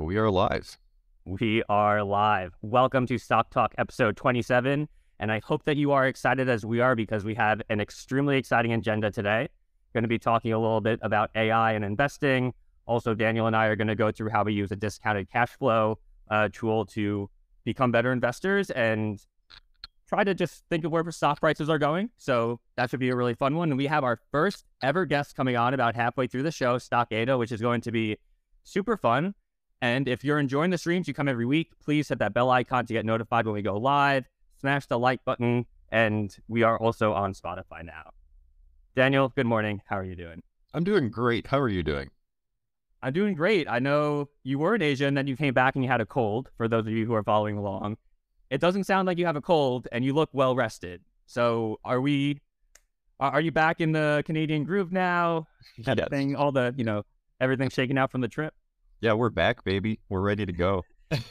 We are live. We are live. Welcome to Stock Talk episode 27. And I hope that you are excited as we are because we have an extremely exciting agenda today. Going to be talking a little bit about AI and investing. Also, Daniel and I are going to go through how we use a discounted cash flow uh, tool to become better investors and try to just think of where stock prices are going. So that should be a really fun one. And we have our first ever guest coming on about halfway through the show, Stock Ada, which is going to be super fun. And if you're enjoying the streams, you come every week, please hit that bell icon to get notified when we go live. Smash the like button. And we are also on Spotify now. Daniel, good morning. How are you doing? I'm doing great. How are you doing? I'm doing great. I know you were in Asia and then you came back and you had a cold, for those of you who are following along. It doesn't sound like you have a cold and you look well rested. So are we are you back in the Canadian groove now? Everything, all the, you know, everything shaken out from the trip? Yeah, we're back, baby. We're ready to go.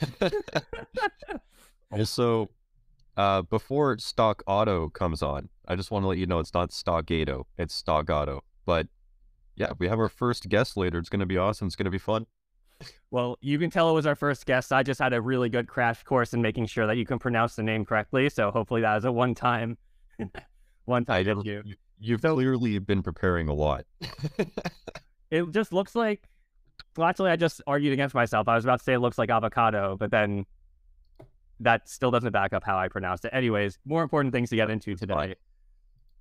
also, uh, before Stock Auto comes on, I just want to let you know it's not Stockado, it's Stock Auto. But yeah, we have our first guest later. It's going to be awesome. It's going to be fun. Well, you can tell it was our first guest. I just had a really good crash course in making sure that you can pronounce the name correctly. So hopefully that is a one time, one time. I you. You've so, clearly been preparing a lot. it just looks like well, actually, I just argued against myself. I was about to say it looks like avocado, but then that still doesn't back up how I pronounced it. Anyways, more important things to get into today.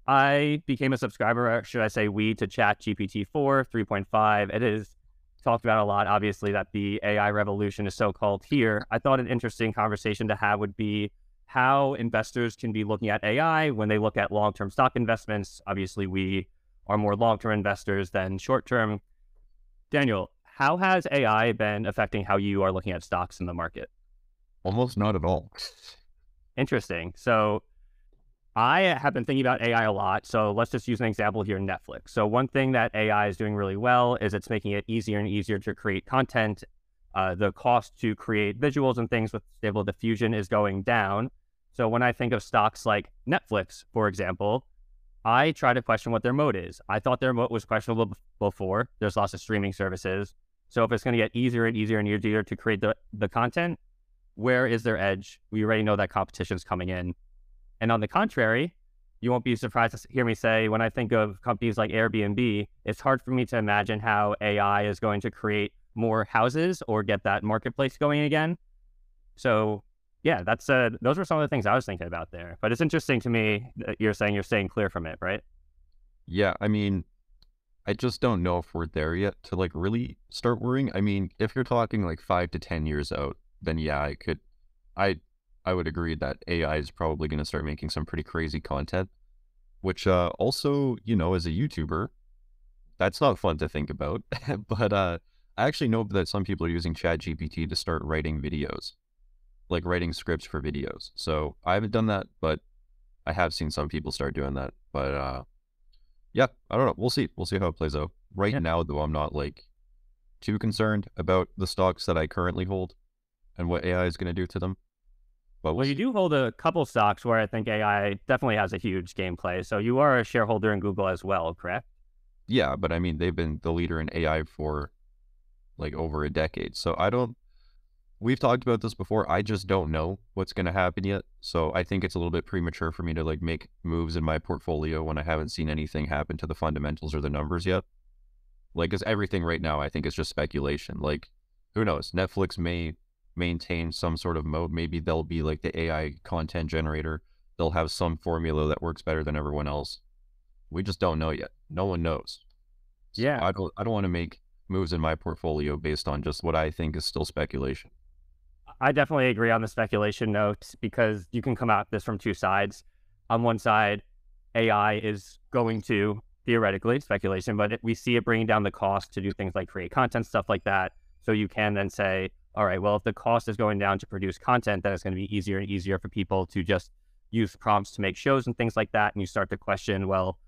I became a subscriber, or should I say we, to Chat GPT 4 3.5. It is talked about a lot, obviously, that the AI revolution is so called here. I thought an interesting conversation to have would be how investors can be looking at AI when they look at long term stock investments. Obviously, we are more long term investors than short term. Daniel, how has AI been affecting how you are looking at stocks in the market? Almost not at all. Interesting. So I have been thinking about AI a lot. So let's just use an example here Netflix. So, one thing that AI is doing really well is it's making it easier and easier to create content. Uh, the cost to create visuals and things with stable diffusion is going down. So, when I think of stocks like Netflix, for example, I try to question what their moat is. I thought their moat was questionable before. There's lots of streaming services. So if it's going to get easier and easier and easier to create the, the content, where is their edge? We already know that competition is coming in. And on the contrary, you won't be surprised to hear me say when I think of companies like Airbnb, it's hard for me to imagine how AI is going to create more houses or get that marketplace going again. So yeah, that's uh, those were some of the things I was thinking about there. But it's interesting to me that you're saying you're staying clear from it, right? Yeah, I mean, I just don't know if we're there yet to like really start worrying. I mean, if you're talking like five to ten years out, then yeah, I could, I, I would agree that AI is probably going to start making some pretty crazy content. Which uh, also, you know, as a YouTuber, that's not fun to think about. but uh, I actually know that some people are using ChatGPT to start writing videos, like writing scripts for videos. So I haven't done that, but I have seen some people start doing that. But uh, yeah, I don't know. We'll see. We'll see how it plays out. Right yeah. now, though, I'm not like too concerned about the stocks that I currently hold and what AI is going to do to them. But well, you do hold a couple stocks where I think AI definitely has a huge gameplay. So you are a shareholder in Google as well, correct? Yeah, but I mean, they've been the leader in AI for like over a decade. So I don't we've talked about this before. I just don't know what's going to happen yet. So I think it's a little bit premature for me to like make moves in my portfolio when I haven't seen anything happen to the fundamentals or the numbers yet. Like, because everything right now, I think is just speculation. Like, who knows? Netflix may maintain some sort of moat. Maybe they'll be like the AI content generator. They'll have some formula that works better than everyone else. We just don't know yet. No one knows. So yeah. I don't I don't want to make moves in my portfolio based on just what I think is still speculation. I definitely agree on the speculation note because you can come at this from two sides. On one side, AI is going to theoretically speculation, but we see it bringing down the cost to do things like create content, stuff like that. So you can then say, all right, well, if the cost is going down to produce content, then it's going to be easier and easier for people to just use prompts to make shows and things like that. And you start to question, well,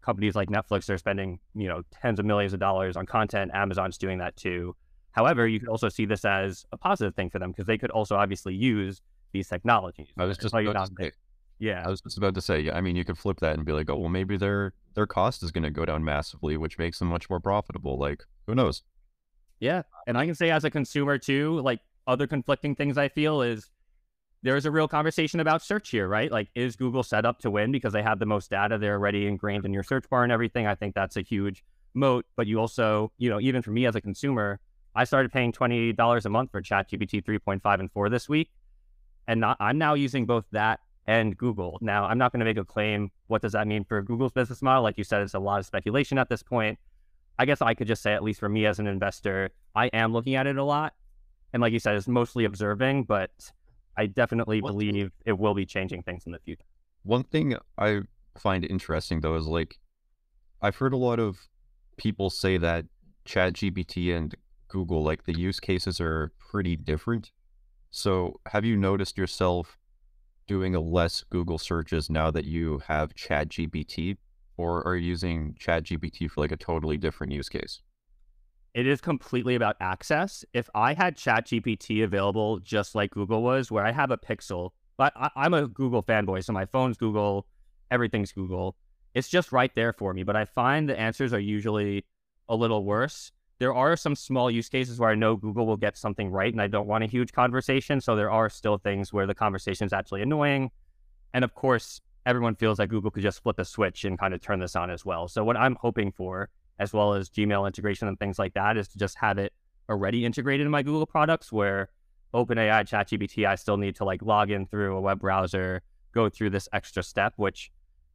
companies like Netflix are spending, you know, tens of millions of dollars on content. Amazon's doing that too. However, you could also see this as a positive thing for them because they could also obviously use these technologies. I was just about to say, yeah, I was just about to say. I mean, you could flip that and be like, oh, well, maybe their their cost is going to go down massively, which makes them much more profitable. Like, who knows? Yeah. And I can say as a consumer too, like other conflicting things I feel is there's a real conversation about search here, right? Like, is Google set up to win because they have the most data? They're already ingrained in your search bar and everything. I think that's a huge moat. But you also, you know, even for me as a consumer, I started paying $20 a month for ChatGPT 3.5 and 4 this week. And not, I'm now using both that and Google. Now, I'm not going to make a claim. What does that mean for Google's business model? Like you said, it's a lot of speculation at this point. I guess I could just say, at least for me as an investor, I am looking at it a lot. And like you said, it's mostly observing, but I definitely believe it will be changing things in the future. One thing I find interesting though is like I've heard a lot of people say that ChatGPT and Google, like the use cases are pretty different. So have you noticed yourself doing a less Google searches now that you have ChatGPT or are you using ChatGPT for like a totally different use case? it is completely about access. If I had ChatGPT available just like Google was, where I have a Pixel, but I, am a Google fanboy, so my phone's Google, everything's Google. It's just right there for me. But I find the answers are usually a little worse. There are some small use cases where I know Google will get something right and I don't want a huge conversation. So there are still things where the conversation is actually annoying. And of course, everyone feels like Google could just flip a switch and kind of turn this on as well. So what I'm hoping for as well as Gmail integration and things like that, is to just have it already integrated in my Google products where OpenAI, ChatGPT, I still need to like log in through a web browser, go through this extra step, which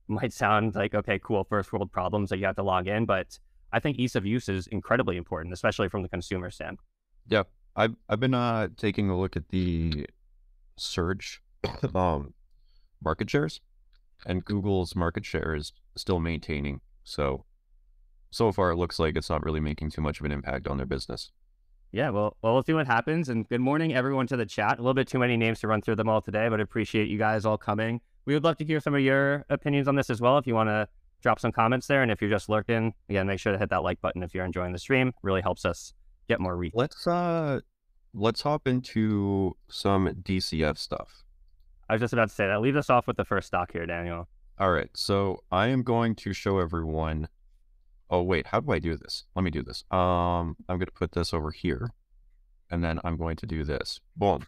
might sound like, okay, cool, first world problems that you have to log in. But I think ease of use is incredibly important, especially from the consumer stand. Yeah. I've, I've been uh, taking a look at the search um, market shares, and Google's market share is still maintaining. So so far it looks like it's not really making too much of an impact on their business. Yeah, well, well, we'll see what happens. And good morning, everyone, to the chat. A little bit too many names to run through them all today, but appreciate you guys all coming. We would love to hear some of your opinions on this as well. If you want to drop some comments there, and if you're just lurking, again, make sure to hit that like button if you're enjoying the stream. Really helps us get more reach. Let's uh, let's hop into some DCF stuff. I was just about to say that. Leave us off with the first stock here, Daniel. All right, so I am going to show everyone oh wait, how do I do this? Let me do this. Um, I'm going to put this over here, and then I'm going to do this. Boom.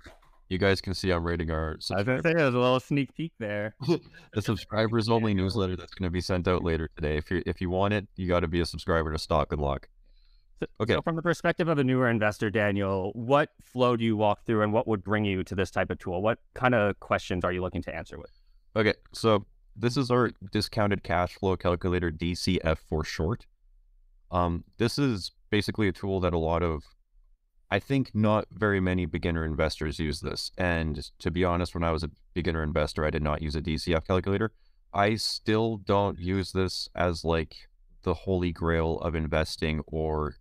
You guys can see I'm rating our. I was going to say there's a little sneak peek there. the subscribers only newsletter that's going to be sent out later today. If you if you want it, you got to be a subscriber to Stock Unlock. okay. So from the perspective of a newer investor, Daniel, what flow do you walk through, and what would bring you to this type of tool? What kind of questions are you looking to answer with? Okay, so this is our discounted cash flow calculator, DCF for short. Um, this is basically a tool that a lot of, I think not very many beginner investors use this. And to be honest, when I was a beginner investor, I did not use a DCF calculator. I still don't use this as like the holy grail of investing or,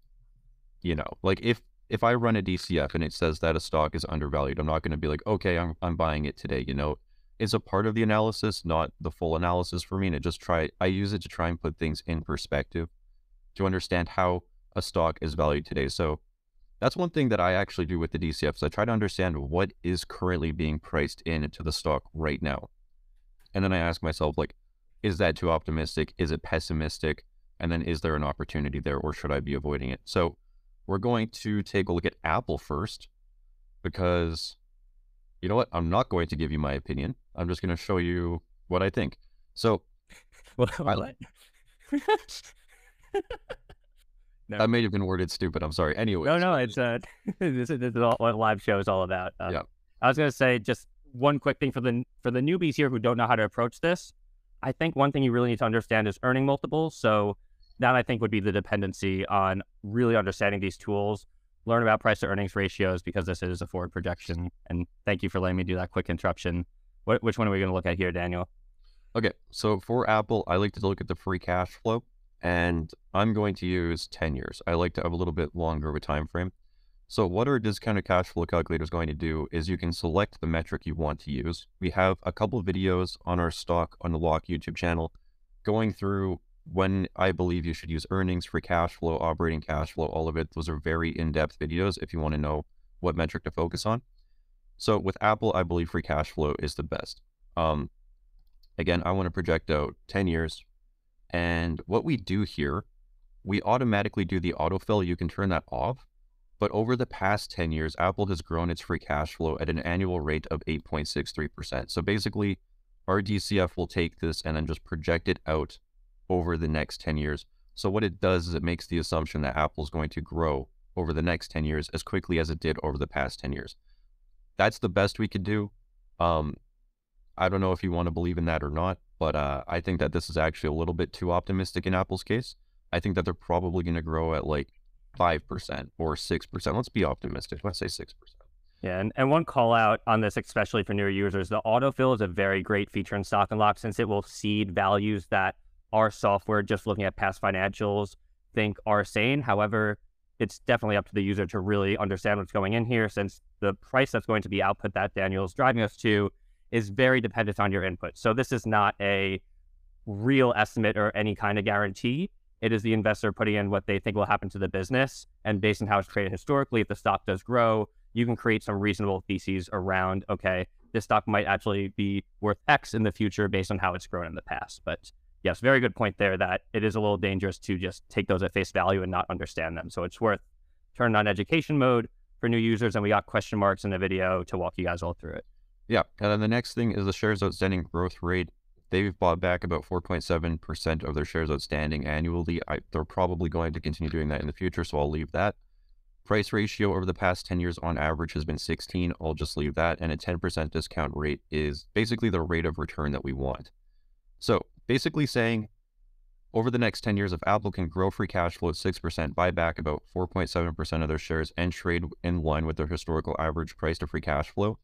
you know, like if if I run a DCF and it says that a stock is undervalued, I'm not going to be like, okay, I'm, I'm buying it today. You know, it's a part of the analysis, not the full analysis for me. And it just try, I use it to try and put things in perspective to understand how a stock is valued today. So that's one thing that I actually do with the DCFs. I try to understand what is currently being priced into the stock right now. And then I ask myself, like, is that too optimistic? Is it pessimistic? And then is there an opportunity there or should I be avoiding it? So we're going to take a look at Apple first because you know what? I'm not going to give you my opinion. I'm just going to show you what I think. So, well, I, no. That may have been worded stupid. I'm sorry. Anyway. No, no, it's uh, this, is, this is all, what live show is all about. Um, yeah. I was gonna say just one quick thing for the for the newbies here who don't know how to approach this. I think one thing you really need to understand is earning multiples. So that I think would be the dependency on really understanding these tools, learn about price to earnings ratios because this is a forward projection. And thank you for letting me do that quick interruption. What, which one are we going to look at here, Daniel? Okay, so for Apple, I like to look at the free cash flow and I'm going to use 10 years. I like to have a little bit longer of a time frame. So what our discounted cash flow calculator is going to do is you can select the metric you want to use. We have a couple videos on our stock on the Lock YouTube channel going through when I believe you should use earnings, free cash flow, operating cash flow, all of it. Those are very in-depth videos if you want to know what metric to focus on. So with Apple, I believe free cash flow is the best. Um, again, I want to project out 10 years, and what we do here, we automatically do the autofill. You can turn that off. But over the past 10 years, Apple has grown its free cash flow at an annual rate of 8.63%. So basically, our DCF will take this and then just project it out over the next 10 years. So what it does is it makes the assumption that Apple is going to grow over the next 10 years as quickly as it did over the past 10 years. That's the best we could do. Um, I don't know if you want to believe in that or not, but uh, I think that this is actually a little bit too optimistic in Apple's case. I think that they're probably going to grow at like 5% or 6%. Let's be optimistic. Let's say 6%. Yeah, and, and one call out on this, especially for newer users, the autofill is a very great feature in Stock Unlock since it will seed values that our software, just looking at past financials, think are sane. However, it's definitely up to the user to really understand what's going in here since the price that's going to be output that Daniel's driving us to is very dependent on your input. So this is not a real estimate or any kind of guarantee. It is the investor putting in what they think will happen to the business. And based on how it's traded historically, if the stock does grow, you can create some reasonable theses around, okay, this stock might actually be worth X in the future based on how it's grown in the past. But yes, very good point there that it is a little dangerous to just take those at face value and not understand them. So it's worth turning on education mode for new users. And we got question marks in the video to walk you guys all through it. Yeah. And then the next thing is the shares outstanding growth rate. They've bought back about 4.7% of their shares outstanding annually. I, they're probably going to continue doing that in the future, so I'll leave that. Price ratio over the past 10 years on average has been 16. I'll just leave that. And a 10% discount rate is basically the rate of return that we want. So basically saying over the next 10 years, if Apple can grow free cash flow at 6%, buy back about 4.7% of their shares, and trade in line with their historical average price to free cash flow,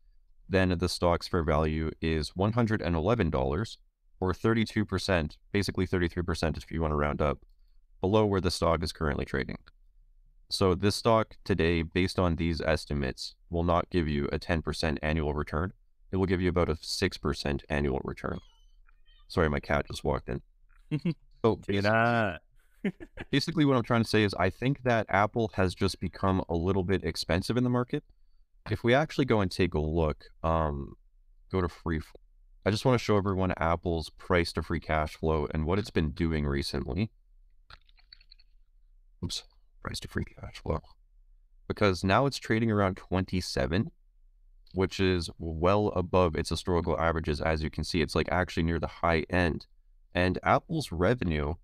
then the stock's fair value is $111 or 32%, basically 33% if you want to round up, below where the stock is currently trading. So this stock today, based on these estimates, will not give you a 10% annual return. It will give you about a 6% annual return. Sorry, my cat just walked in. so basically, basically, what I'm trying to say is I think that Apple has just become a little bit expensive in the market. If we actually go and take a look, um, go to free. I just want to show everyone Apple's price to free cash flow and what it's been doing recently. Oops price to free cash flow because now it's trading around 27 which is well above its historical averages as you can see it's like actually near the high end and apple's revenue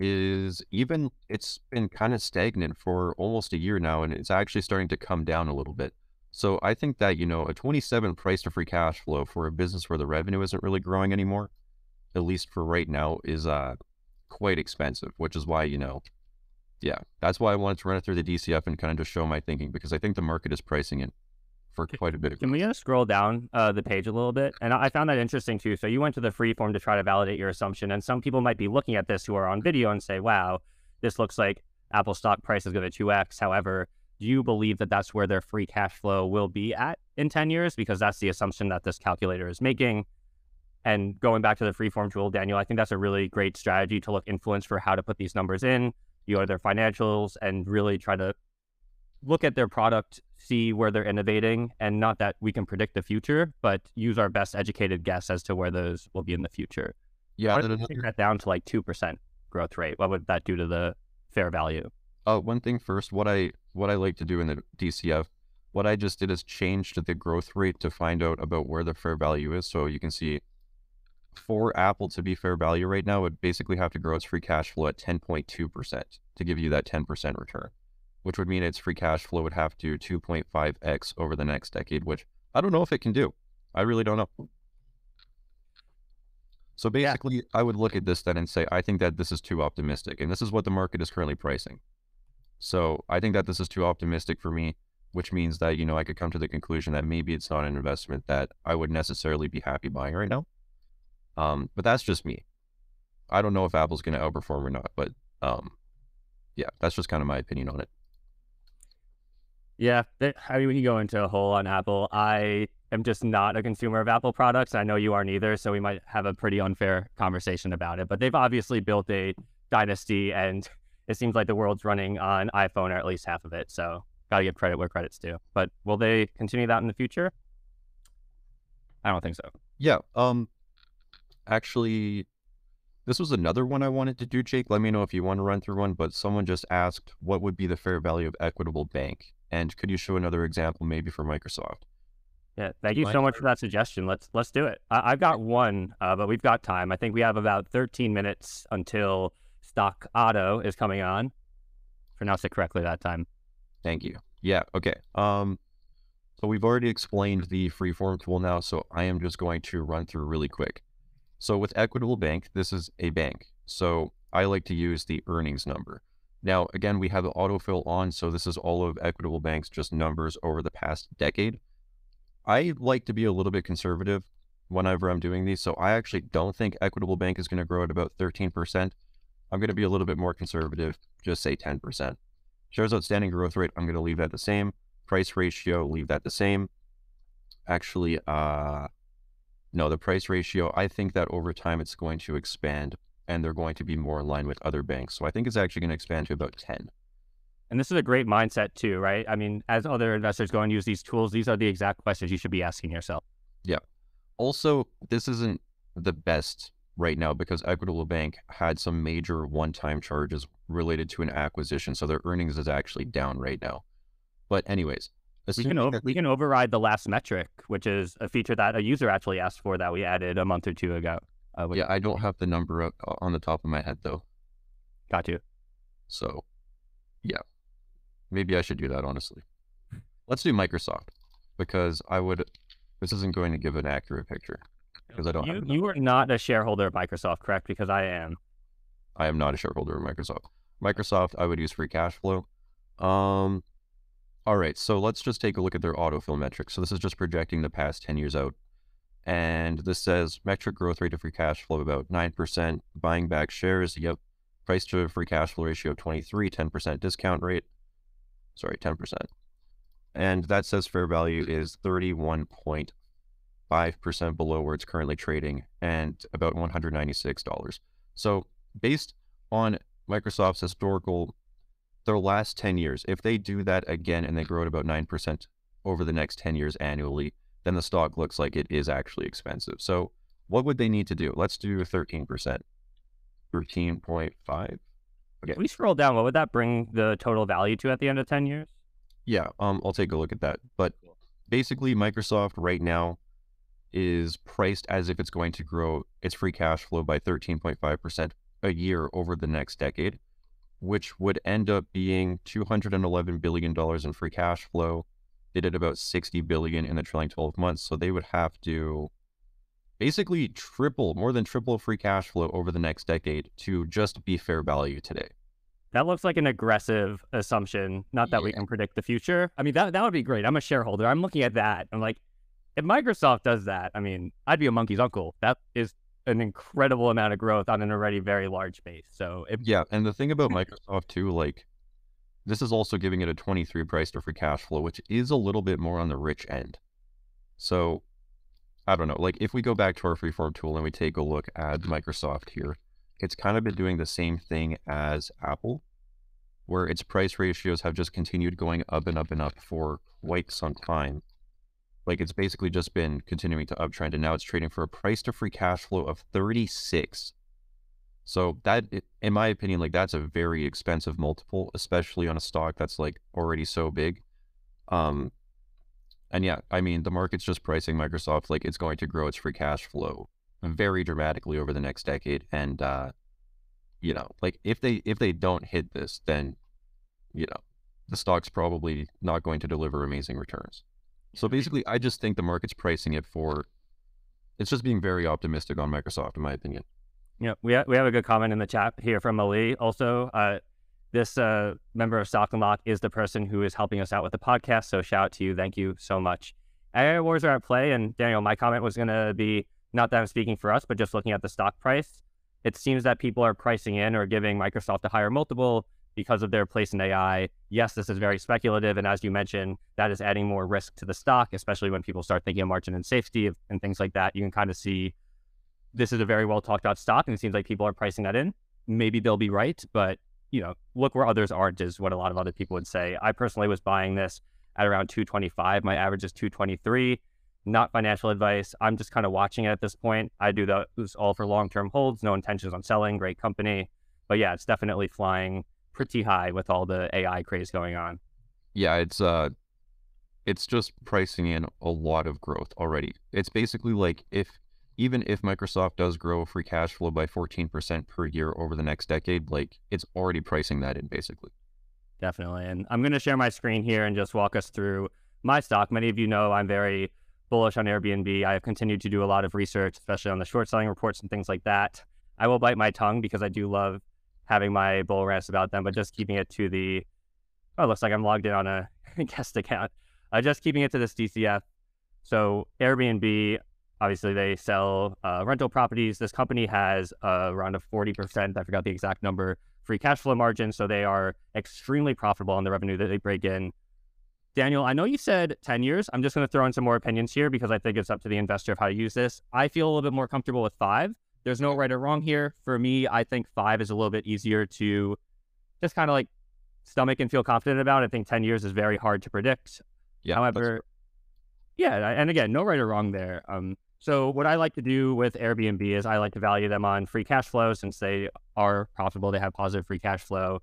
is even it's been kind of stagnant for almost a year now and it's actually starting to come down a little bit. So i think that you know a 27 price to free cash flow for a business where the revenue isn't really growing anymore at least for right now is uh quite expensive which is why you know yeah, that's why I wanted to run it through the DCF and kind of just show my thinking because I think the market is pricing it for quite a bit. Can we scroll down uh, the page a little bit? And I found that interesting too. So you went to the free form to try to validate your assumption, and some people might be looking at this who are on video and say, "Wow, this looks like Apple stock price is going to two x." However, do you believe that that's where their free cash flow will be at in ten years? Because that's the assumption that this calculator is making. And going back to the freeform tool, Daniel, I think that's a really great strategy to look influence for how to put these numbers in you know, their financials and really try to look at their product, see where they're innovating, and not that we can predict the future, but use our best educated guess as to where those will be in the future. Yeah, another... take that down to like two percent growth rate. What would that do to the fair value? Uh, one thing first, what I what I like to do in the DCF, what I just did is change the growth rate to find out about where the fair value is. So you can see for Apple to be fair value right now would basically have to grow its free cash flow at 10.2% to give you that 10% return, which would mean its free cash flow would have to 2.5x over the next decade, which I don't know if it can do. I really don't know. So basically, yeah. I would look at this then and say, I think that this is too optimistic. And this is what the market is currently pricing. So I think that this is too optimistic for me, which means that, you know, I could come to the conclusion that maybe it's not an investment that I would necessarily be happy buying right now. Um, but that's just me. I don't know if Apple's going to outperform or not, but um, yeah, that's just kind of my opinion on it. Yeah, I mean, we can go into a hole on Apple. I am just not a consumer of Apple products. I know you aren't either, so we might have a pretty unfair conversation about it. But they've obviously built a dynasty, and it seems like the world's running on iPhone or at least half of it. So, gotta give credit where credit's due. But will they continue that in the future? I don't think so. Yeah. Um, actually this was another one I wanted to do, Jake. Let me know if you want to run through one. But someone just asked, what would be the fair value of Equitable Bank? And could you show another example, maybe for Microsoft? Yeah, thank you so much for that suggestion. Let's let's do it. I, have got one, uh, but we've got time. I think we have about 13 minutes until Stock Auto is coming on. Pronounced it correctly that time. Thank you. Yeah. Okay. Um, so we've already explained the freeform tool now, so I am just going to run through really quick. So with Equitable Bank, this is a bank. So I like to use the earnings number. Now, again, we have the autofill on, so this is all of Equitable Bank's just numbers over the past decade. I like to be a little bit conservative whenever I'm doing these, so I actually don't think Equitable Bank is going to grow at about 13%. I'm going to be a little bit more conservative, just say 10%. Shares outstanding growth rate, I'm going to leave that the same. Price ratio, leave that the same. Actually, uh, no, the price ratio, I think that over time it's going to expand and they're going to be more in line with other banks. So I think it's actually going to expand to about 10. And this is a great mindset too, right? I mean, as other investors go and use these tools, these are the exact questions you should be asking yourself. Yeah. Also, this isn't the best right now because Equitable Bank had some major one-time charges related to an acquisition, so their earnings is actually down right now. But anyways, we can over, we can override the last metric, which is a feature that a user actually asked for that we added a month or two ago. Uh, yeah, I don't have the number up on the top of my head though. Got you. So, yeah, maybe I should do that honestly. Let's do Microsoft because I would. This isn't going to give an accurate picture because I don't. You, you are not a shareholder of Microsoft, correct? Because I am. I am not a shareholder of Microsoft. Microsoft, I would use free cash flow. Um, all right, so let's just take a look at their autofill metrics. So this is just projecting the past 10 years out. And this says metric growth rate of free cash flow about 9%, buying back shares, yep, price to free cash flow ratio of 23, 10% discount rate. Sorry, 10%. And that says fair value is 31.5% below where it's currently trading and about $196. So based on Microsoft's historical their last 10 years, if they do that again and they grow at about 9% over the next 10 years annually, then the stock looks like it is actually expensive. So what would they need to do? Let's do 13%. 13.5. Okay. If we scroll down, what would that bring the total value to at the end of 10 years? Yeah, um, I'll take a look at that. But basically, Microsoft right now is priced as if it's going to grow its free cash flow by 13.5% a year over the next decade which would end up being $211 billion in free cash flow. They did about 60 billion in the trailing 12 months. So they would have to basically triple, more than triple free cash flow over the next decade to just be fair value today. That looks like an aggressive assumption. Not that yeah. we can predict the future. I mean, that that would be great. I'm a shareholder. I'm looking at that. I'm like, if Microsoft does that, I mean, I'd be a monkey's uncle. That is an incredible amount of growth on an already very large base. So yeah, and the thing about Microsoft too, like this is also giving it a 23 price to free cash flow, which is a little bit more on the rich end. So I don't know, like if we go back to our freeform tool and we take a look at Microsoft here, it's kind of been doing the same thing as Apple, where its price ratios have just continued going up and up and up for quite some time. Like it's basically just been continuing to uptrend, and now it's trading for a price to free cash flow of 36. So that, in my opinion, like that's a very expensive multiple, especially on a stock that's like already so big. Um, and yeah, I mean the market's just pricing Microsoft like it's going to grow its free cash flow very dramatically over the next decade, and uh, you know, like if they if they don't hit this, then you know the stock's probably not going to deliver amazing returns. So basically, I just think the market's pricing it for. It's just being very optimistic on Microsoft, in my opinion. Yeah, we ha- we have a good comment in the chat here from Ali. Also, uh, this uh, member of Stock Unlock is the person who is helping us out with the podcast. So shout out to you. Thank you so much. AI wars are at play, and Daniel, my comment was going to be not that I'm speaking for us, but just looking at the stock price. It seems that people are pricing in or giving Microsoft a higher multiple because of their place in AI. Yes, this is very speculative. And as you mentioned, that is adding more risk to the stock, especially when people start thinking of margin and safety and things like that. You can kind of see this is a very well talked about stock. And it seems like people are pricing that in. Maybe they'll be right, but you know, look where others aren't is what a lot of other people would say. I personally was buying this at around 225. My average is 223. not financial advice. I'm just kind of watching it at this point. I do those all for long term holds, no intentions on selling, great company. But yeah, it's definitely flying pretty high with all the AI craze going on. Yeah, it's uh it's just pricing in a lot of growth already. It's basically like if even if Microsoft does grow free cash flow by 14% per year over the next decade, like it's already pricing that in basically. Definitely. And I'm going to share my screen here and just walk us through my stock. Many of you know I'm very bullish on Airbnb. I have continued to do a lot of research, especially on the short selling reports and things like that. I will bite my tongue because I do love having my bull rants about them, but just keeping it to the, oh, it looks like I'm logged in on a guest account. Uh, just keeping it to this DCF. So Airbnb, obviously they sell uh, rental properties. This company has uh, around a 40%, I forgot the exact number, free cash flow margin. So they are extremely profitable on the revenue that they break in. Daniel, I know you said 10 years. I'm just going to throw in some more opinions here because I think it's up to the investor of how to use this. I feel a little bit more comfortable with five. There's no right or wrong here. For me, I think five is a little bit easier to just kind of like stomach and feel confident about. I think 10 years is very hard to predict. Yeah. However, yeah, and again, no right or wrong there. Um, so what I like to do with Airbnb is I like to value them on free cash flow since they are profitable, they have positive free cash flow.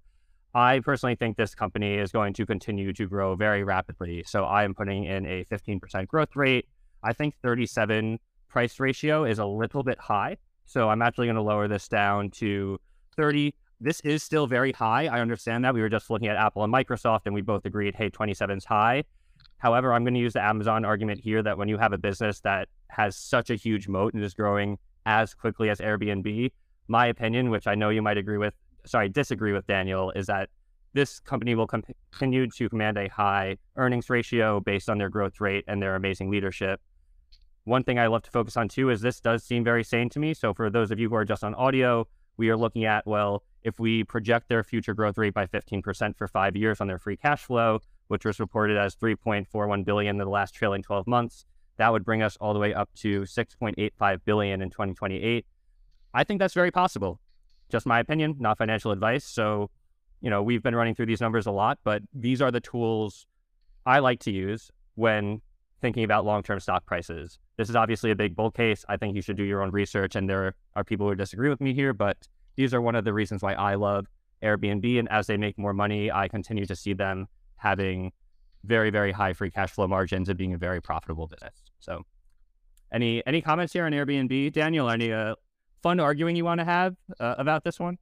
I personally think this company is going to continue to grow very rapidly. So I am putting in a 15% growth rate. I think 37 price ratio is a little bit high. So I'm actually going to lower this down to 30. This is still very high. I understand that. We were just looking at Apple and Microsoft and we both agreed, hey, 27 is high. However, I'm going to use the Amazon argument here that when you have a business that has such a huge moat and is growing as quickly as Airbnb, my opinion, which I know you might agree with, sorry, disagree with Daniel, is that this company will continue to command a high earnings ratio based on their growth rate and their amazing leadership. One thing I love to focus on too is this does seem very sane to me. So for those of you who are just on audio, we are looking at, well, if we project their future growth rate by 15% for five years on their free cash flow, which was reported as 3.41 billion in the last trailing 12 months, that would bring us all the way up to 6.85 billion in 2028. I think that's very possible. Just my opinion, not financial advice. So, you know, we've been running through these numbers a lot, but these are the tools I like to use when thinking about long-term stock prices. This is obviously a big bull case. I think you should do your own research, and there are people who disagree with me here, but these are one of the reasons why I love Airbnb. And as they make more money, I continue to see them having very, very high free cash flow margins and being a very profitable business. So, any any comments here on Airbnb, Daniel? Any uh, fun arguing you want to have uh, about this one?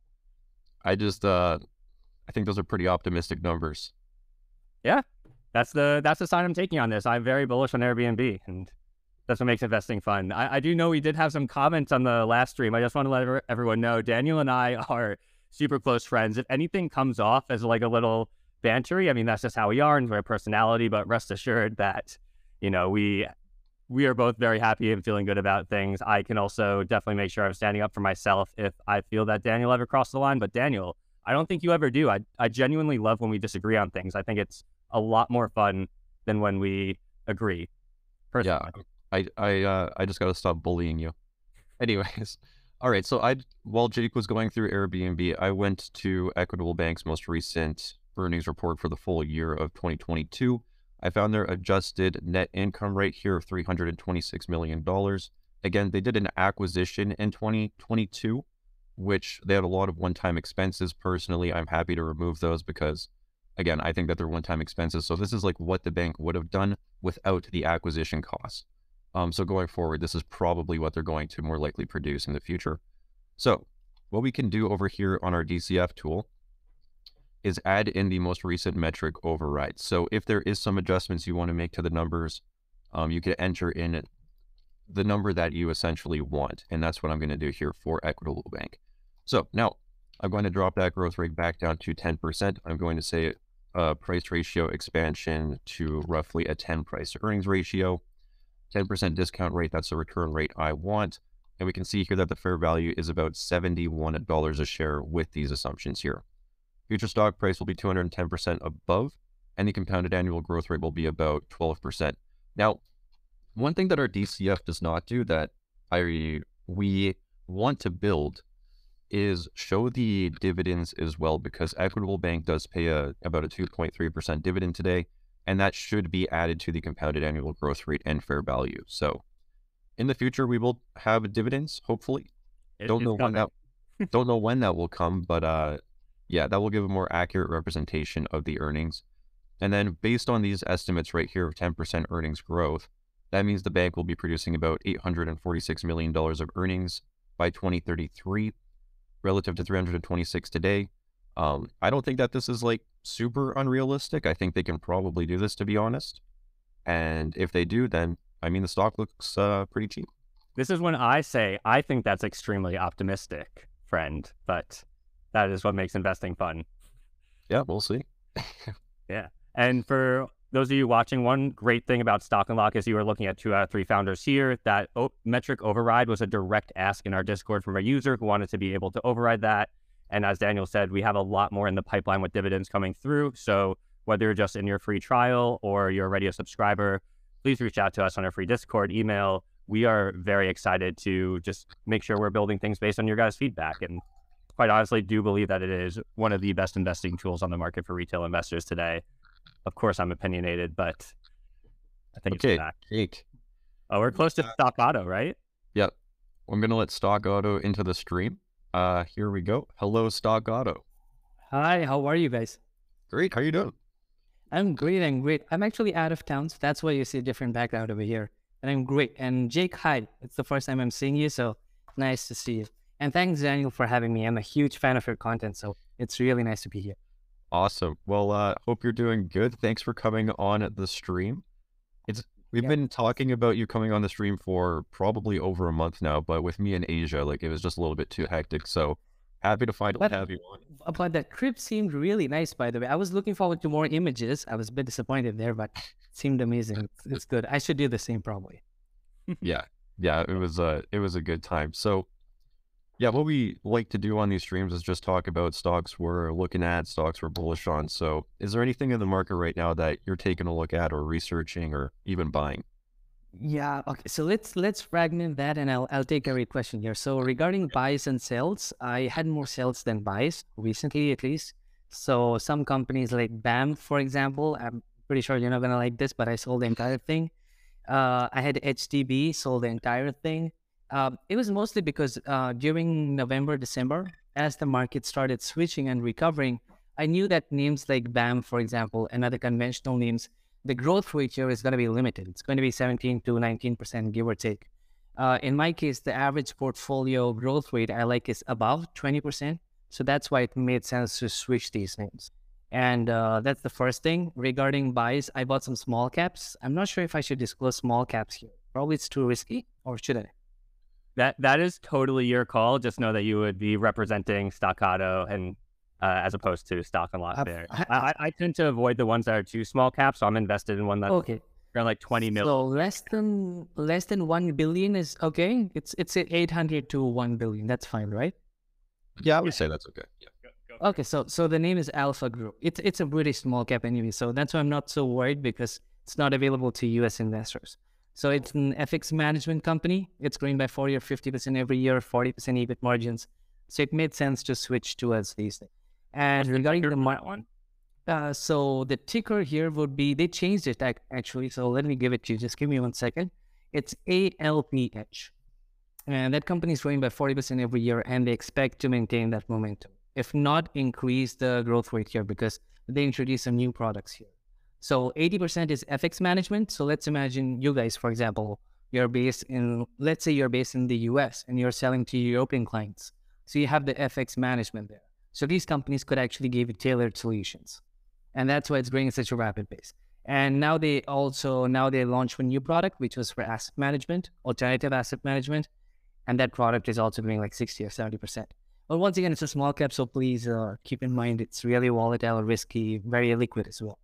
I just, uh, I think those are pretty optimistic numbers. Yeah, that's the that's the sign I'm taking on this. I'm very bullish on Airbnb, and that's what makes investing fun. I, I do know we did have some comments on the last stream. I just want to let everyone know Daniel and I are super close friends. If anything comes off as like a little bantery. I mean, that's just how we are and our personality. But rest assured that you know we we are both very happy and feeling good about things. I can also definitely make sure I'm standing up for myself if I feel that Daniel ever crossed the line. But Daniel, I don't think you ever do. I I genuinely love when we disagree on things. I think it's a lot more fun than when we agree. Personally. Yeah, I I uh, I just got to stop bullying you. Anyways, all right. So I while Jake was going through Airbnb, I went to Equitable Bank's most recent earnings report for the full year of 2022. I found their adjusted net income rate here of $326 million. Again, they did an acquisition in 2022, which they had a lot of one time expenses. Personally, I'm happy to remove those because, again, I think that they're one time expenses. So this is like what the bank would have done without the acquisition costs. Um, so going forward, this is probably what they're going to more likely produce in the future. So what we can do over here on our DCF tool is add in the most recent metric override. So if there is some adjustments you want to make to the numbers, um, you can enter in the number that you essentially want. And that's what I'm going to do here for Equitable Bank. So now I'm going to drop that growth rate back down to 10%. I'm going to say uh, price ratio expansion to roughly a 10 price to earnings ratio, 10% discount rate. That's the return rate I want. And we can see here that the fair value is about $71 a share with these assumptions here. Future stock price will be 210% above, and the compounded annual growth rate will be about 12%. Now, one thing that our DCF does not do that I we want to build is show the dividends as well because Equitable Bank does pay a about a 2.3% dividend today. and that should be added to the compounded annual growth rate and fair value. So in the future, we will have dividends, hopefully. It- don't know when that don't know when that will come, but uh, yeah, that will give a more accurate representation of the earnings. And then based on these estimates right here of 10% earnings growth, that means the bank will be producing about $846 million of earnings by 2033 relative to 326 today. Um, I don't think that this is like super unrealistic. I think they can probably do this to be honest. And if they do, then I mean the stock looks uh, pretty cheap. This is when I say I think that's extremely optimistic, friend, but that is what makes investing fun. Yeah, we'll see. Yeah. And for those of you watching, one great thing about Stock Unlock is you are looking at two out of three founders here. That o- metric override was a direct ask in our Discord from a user who wanted to be able to override that. And as Daniel said, we have a lot more in the pipeline with dividends coming through. So whether you're just in your free trial or you're already a subscriber, please reach out to us on our free Discord email. We are very excited to just make sure we're building things based on your guys' feedback. And quite honestly, do believe that it is one of the best investing tools on the market for retail investors today. Of course, I'm opinionated, but I think Okay, it's a fact. Oh, we're close to Stock Auto, right? Yep. I'm gonna let Stock Auto into the stream. Uh, here we go. Hello, Stock Auto. Hi, how are you guys? Great. How are you doing? I'm great. I'm great. I'm actually out of town, so that's why you see a different background over here. And I'm great. And Jake, hi. It's the first time I'm seeing you, so nice to see you. And thanks, Daniel, for having me. I'm a huge fan of your content, so it's really nice to be here. Awesome. Well, uh, hope you're doing good. Thanks for coming on the stream. It's we've Yeah. been talking about you coming on the stream for probably over a month now, but with me in Asia, like it was just a little bit too hectic. So happy to finally But- have you on. Uh, But that crib seemed really nice, by the way. I was looking forward to more images. I was a bit disappointed there, but it seemed amazing. It's, it's good. I should do the same probably. Yeah. Yeah, it was a it was a good time. So yeah, what we like to do on these streams is just talk about stocks we're looking at, stocks we're bullish on. So is there anything in the market right now that you're taking a look at or researching or even buying? Yeah. Okay. So let's let's fragment that, and I'll I'll take every question here. So regarding buys and sells, I had more sales than buys recently, at least. So some companies like BAM, for example, I'm pretty sure you're not gonna like this, but I sold the entire thing. Uh, I had HDB, sold the entire thing. Um, it was mostly because uh, during November, December, as the market started switching and recovering, I knew that names like BAM, for example, and other conventional names the growth rate here is going to be limited. It's going to be 17 to 19%, give or take. Uh, in my case, the average portfolio growth rate I like is above 20%. So that's why it made sense to switch these names. And uh, that's the first thing. Regarding buys, I bought some small caps. I'm not sure if I should disclose small caps here. Probably it's too risky, or should I? That that is totally your call. Just know that you would be representing Stoccato and uh, as opposed to Stock and I've- there. I- I, I, I tend to avoid the ones that are too small cap, so I'm invested in one that's Okay. around like 20 million. So less than less than one billion is okay. It's it's 800 to one billion. That's fine, right? Yeah, I would say that's okay. Yeah. Okay, so so the name is Alpha Group. It's it's a British small cap anyway, so that's why I'm not so worried because it's not available to U.S. investors. So it's an FX management company. It's growing by 40 or 50 percent every year, 40 percent EBIT margins. So it made sense to switch towards these things. And regarding the mar- one, uh, so the ticker here would be they changed it ac- actually. So let me give it to you. Just give me one second. It's ALPH, and that company is growing by forty percent every year, and they expect to maintain that momentum, if not increase the growth rate here because they introduce some new products here. So eighty percent is FX management. So let's imagine you guys, for example, you're based in let's say you're based in the US and you're selling to European clients. So you have the FX management there. So these companies could actually give you tailored solutions. And that's why it's growing at such a rapid pace. And now they also now they launched a new product, which was for asset management, alternative asset management. And that product is also doing like 60 or 70%. But once again, it's a small cap, so please uh, keep in mind it's really volatile, risky, very liquid as well.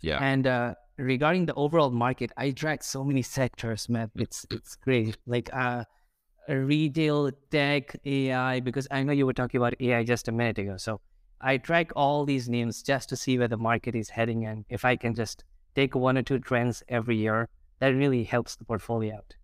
Yeah. And uh, regarding the overall market, I track so many sectors, man. It's it's great. Like uh, retail, tech, AI, because I know you were talking about AI just a minute ago. So I track all these names just to see where the market is heading, and if I can just take one or two trends every year, that really helps the portfolio out.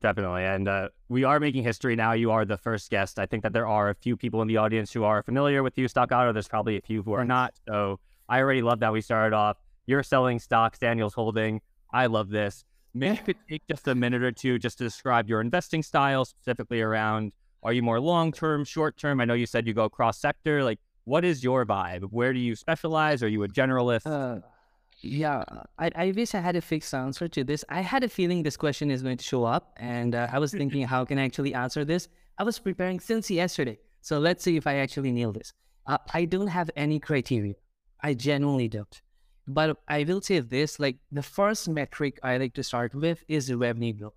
Definitely. And uh, we are making history now. You are the first guest. I think that there are a few people in the audience who are familiar with you, Stock Auto. There's probably a few who are not. So I already love that we started off you're selling stocks, Daniel's holding. I love this. Maybe you could take just a minute or two just to describe your investing style, specifically around are you more long term, short term? I know you said you go cross sector. Like, what is your vibe? Where do you specialize? Are you a generalist? Uh, yeah, I, I wish I had a fixed answer to this. I had a feeling this question is going to show up, and uh, I was thinking, how can I actually answer this? I was preparing since yesterday. So let's see if I actually nail this. Uh, I don't have any criteria. I genuinely don't. But I will say this like the first metric I like to start with is the revenue growth.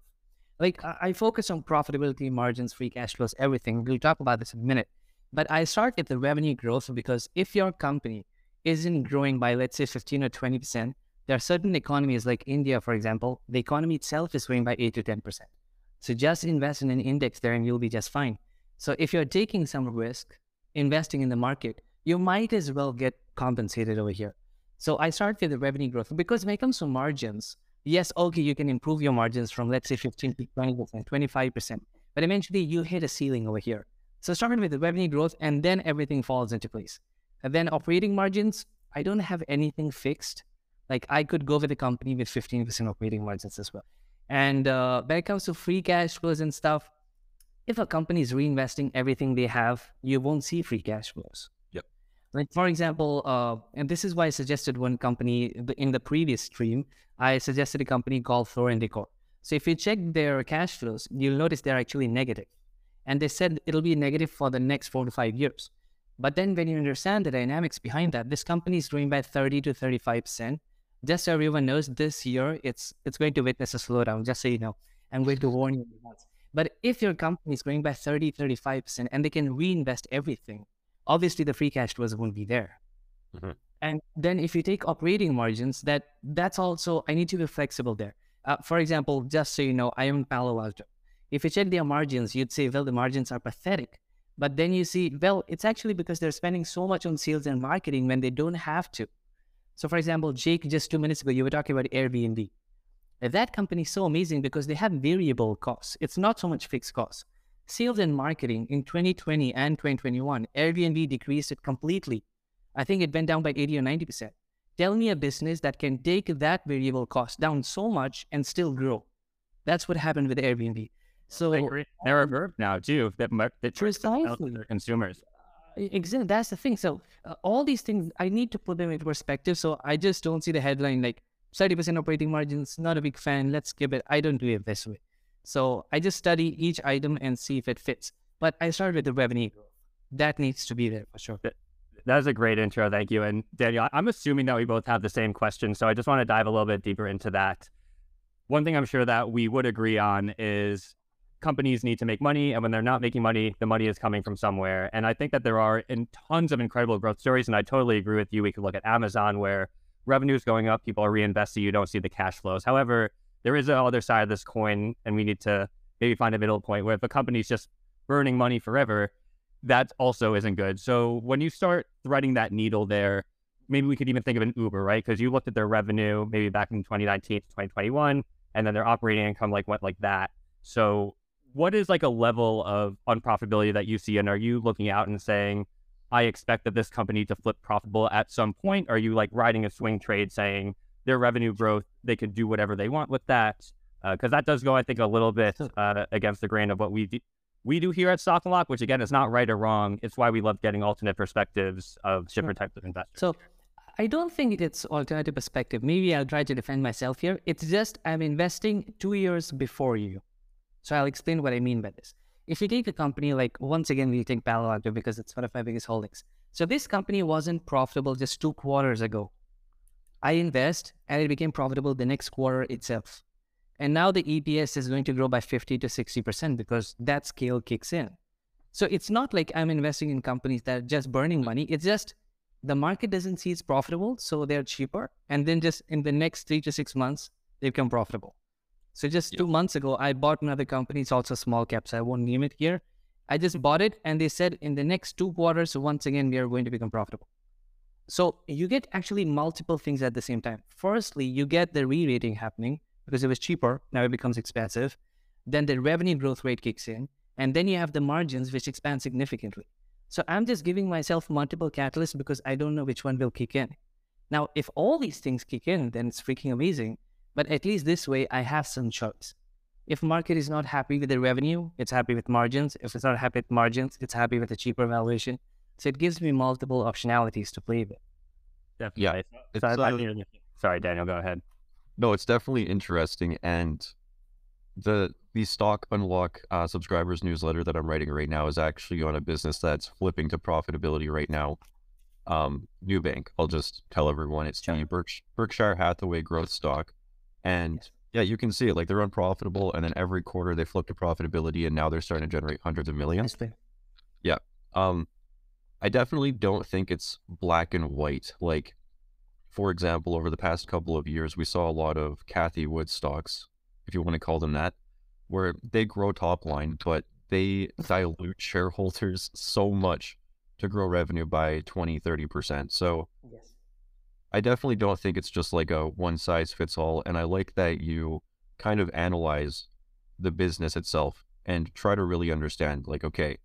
Like I focus on profitability, margins, free cash flows, everything. We'll talk about this in a minute. But I start with the revenue growth because if your company isn't growing by, let's say, 15 or 20%, there are certain economies like India, for example, the economy itself is growing by 8 to 10%. So just invest in an index there and you'll be just fine. So if you're taking some risk, investing in the market, you might as well get compensated over here. So I start with the revenue growth because when it comes to margins, yes, okay, you can improve your margins from let's say 15 to 20%, 25%, but eventually you hit a ceiling over here. So starting with the revenue growth and then everything falls into place. And then operating margins, I don't have anything fixed. Like I could go with a company with 15% operating margins as well. And uh, when it comes to free cash flows and stuff, if a company is reinvesting everything they have, you won't see free cash flows. Like for example, uh, and this is why I suggested one company in the previous stream. I suggested a company called Floor & Decor. So if you check their cash flows, you'll notice they're actually negative. And they said it'll be negative for the next four to five years. But then when you understand the dynamics behind that, this company is growing by 30 to 35%. Just so everyone knows, this year it's it's going to witness a slowdown, just so you know. I'm going to warn you. But if your company is growing by 30, 35%, and they can reinvest everything, obviously the free cash flows won't be there. Mm-hmm. And then if you take operating margins, that that's also I need to be flexible there. Uh, for example, just so you know, I own Palo Alto. If you check their margins, you'd say, well, the margins are pathetic. But then you see, well, it's actually because they're spending so much on sales and marketing when they don't have to. So, for example, Jake, just two minutes ago, you were talking about Airbnb. That company is so amazing because they have variable costs. It's not so much fixed costs. Sales and marketing in 2020 and 2021, Airbnb decreased it completely. I think it went down by 80 or 90%. Tell me a business that can take that variable cost down so much and still grow. That's what happened with Airbnb. So they're a verb now too that that precisely their consumers. Exactly, that's the thing. So uh, all these things, I need to put them into perspective. So I just don't see the headline like 30% operating margins. Not a big fan. Let's skip it. I don't do it this way. So I just study each item and see if it fits. But I start with the revenue. That needs to be there for sure. That was a great intro. Thank you. And Daniel, I'm assuming that we both have the same question. So I just want to dive a little bit deeper into that. One thing I'm sure that we would agree on is companies need to make money. And when they're not making money, the money is coming from somewhere. And I think that there are in tons of incredible growth stories. And I totally agree with you. We could look at Amazon where revenue is going up, people are reinvesting, you don't see the cash flows. However, there is a other side of this coin, and we need to maybe find a middle point where if a company's just burning money forever, that also isn't good. So when you start threading that needle there, maybe we could even think of an Uber, right? Because you looked at their revenue maybe back in 2019 to 2021, and then their operating income like went like that. So what is like a level of unprofitability that you see, and are you looking out and saying, I expect that this company to flip profitable at some point? Are you like riding a swing trade saying, their revenue growth, they can do whatever they want with that. Because uh, that does go, I think, a little bit uh, against the grain of what we do, we do here at Stock Unlock, which again is not right or wrong. It's why we love getting alternate perspectives of different sure. types of investors. So I don't think it's alternative perspective. Maybe I'll try to defend myself here. It's just I'm investing two years before you. So I'll explain what I mean by this. If you take a company like, once again, we take Palo Alto because it's one of my biggest holdings. So this company wasn't profitable just two quarters ago. I invest and it became profitable the next quarter itself. And now the EPS is going to grow by 50 to 60% because that scale kicks in. So it's not like I'm investing in companies that are just burning money. It's just the market doesn't see it's profitable, so they're cheaper. And then just in the next three to six months, they become profitable. So just yeah. two months ago, I bought another company. It's also small cap, so I won't name it here. I just hmm. bought it, and they said in the next two quarters, once again, we are going to become profitable. So you get actually multiple things at the same time. Firstly, you get the re-rating happening because it was cheaper, now it becomes expensive. Then the revenue growth rate kicks in, and then you have the margins which expand significantly. So I'm just giving myself multiple catalysts because I don't know which one will kick in. Now, if all these things kick in, then it's freaking amazing. But at least this way, I have some choice. If market is not happy with the revenue, it's happy with margins. If it's not happy with margins, it's happy with a cheaper valuation. So it gives me multiple optionalities to play with. Definitely. Yeah, So I- it's, I uh. Sorry, Daniel, go ahead. No, it's definitely interesting, and the the stock unlock uh, subscribers newsletter that I'm writing right now is actually on a business that's flipping to profitability right now. Um, Nubank. I'll just tell everyone it's the Sure. Berksh- Berkshire Hathaway growth stock, and Yes. yeah, you can see it. Like they're unprofitable, and then every quarter they flip to profitability, and now they're starting to generate hundreds of millions. Yeah. Um, I definitely don't think it's black and white. Like, for example, over the past couple of years, we saw a lot of Cathie Wood stocks, if you want to call them that, where they grow top line, but they dilute shareholders so much to grow revenue by 20, 30%. So Yes. I definitely don't think it's just like a one size fits all. And I like that you kind of analyze the business itself and try to really understand, like, okay,